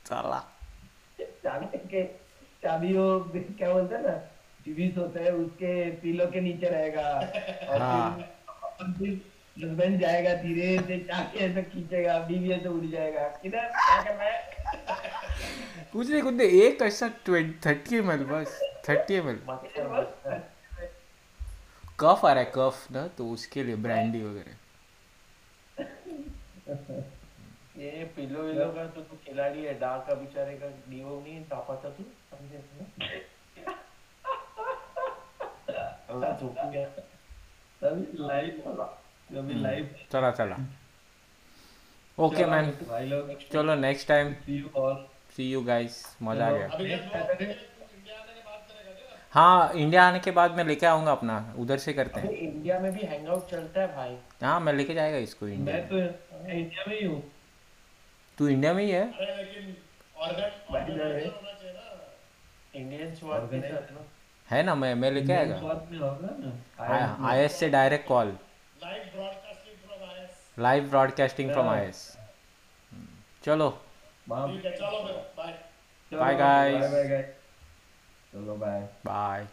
[SPEAKER 3] चला
[SPEAKER 2] चाबी के चाबी वो क्या बोलते हैं ना टीवी होता है उसके पिलो के नीचे रहेगा। [LAUGHS] और
[SPEAKER 3] हाँ।
[SPEAKER 2] फिर हस्बैंड जाएगा धीरे से जाके ऐसे खींचेगा बीवी ऐसे उड़ जाएगा। किधर? क्या करना है?
[SPEAKER 3] कुछ नहीं कुछ नहीं एक ऐसा ट्वेंटी थर्टी एम एल बस थर्टी एम एल कफ आ रहा है कफ ना तो उसके लिए ब्रांडी वगैरह।
[SPEAKER 4] ये पिलो विलो का तो तू खिलाड़ी है डाक का बेचारे का डीओ नहीं तापा था तू समझे ना? अल्लाह झोंकू गया।
[SPEAKER 2] तभी लाइव तभी लाइव
[SPEAKER 3] चला चला। ओके मैन चलो next time
[SPEAKER 2] see you all
[SPEAKER 3] see you guys मज़ा आ गया। हाँ इंडिया आने के बाद मैं लेके आऊँगा अपना। उधर से करते हैं।
[SPEAKER 4] इंडिया में भी हैंगआउट चलता है भाई।
[SPEAKER 3] हाँ मैं लेके जाएगा इसको इंडिया
[SPEAKER 2] मैं तो इंडिया में ही हूँ।
[SPEAKER 3] तू इंडिया में ही है? है ना मैं मैं लेके आएगा। आई एस
[SPEAKER 5] हाँ, से direct call
[SPEAKER 3] live broadcasting from I S चलो।
[SPEAKER 5] Mom. You catch all of.
[SPEAKER 6] Bye.
[SPEAKER 3] Bye, guys.
[SPEAKER 6] Bye, bye, guys. Bye, bye.
[SPEAKER 3] Bye.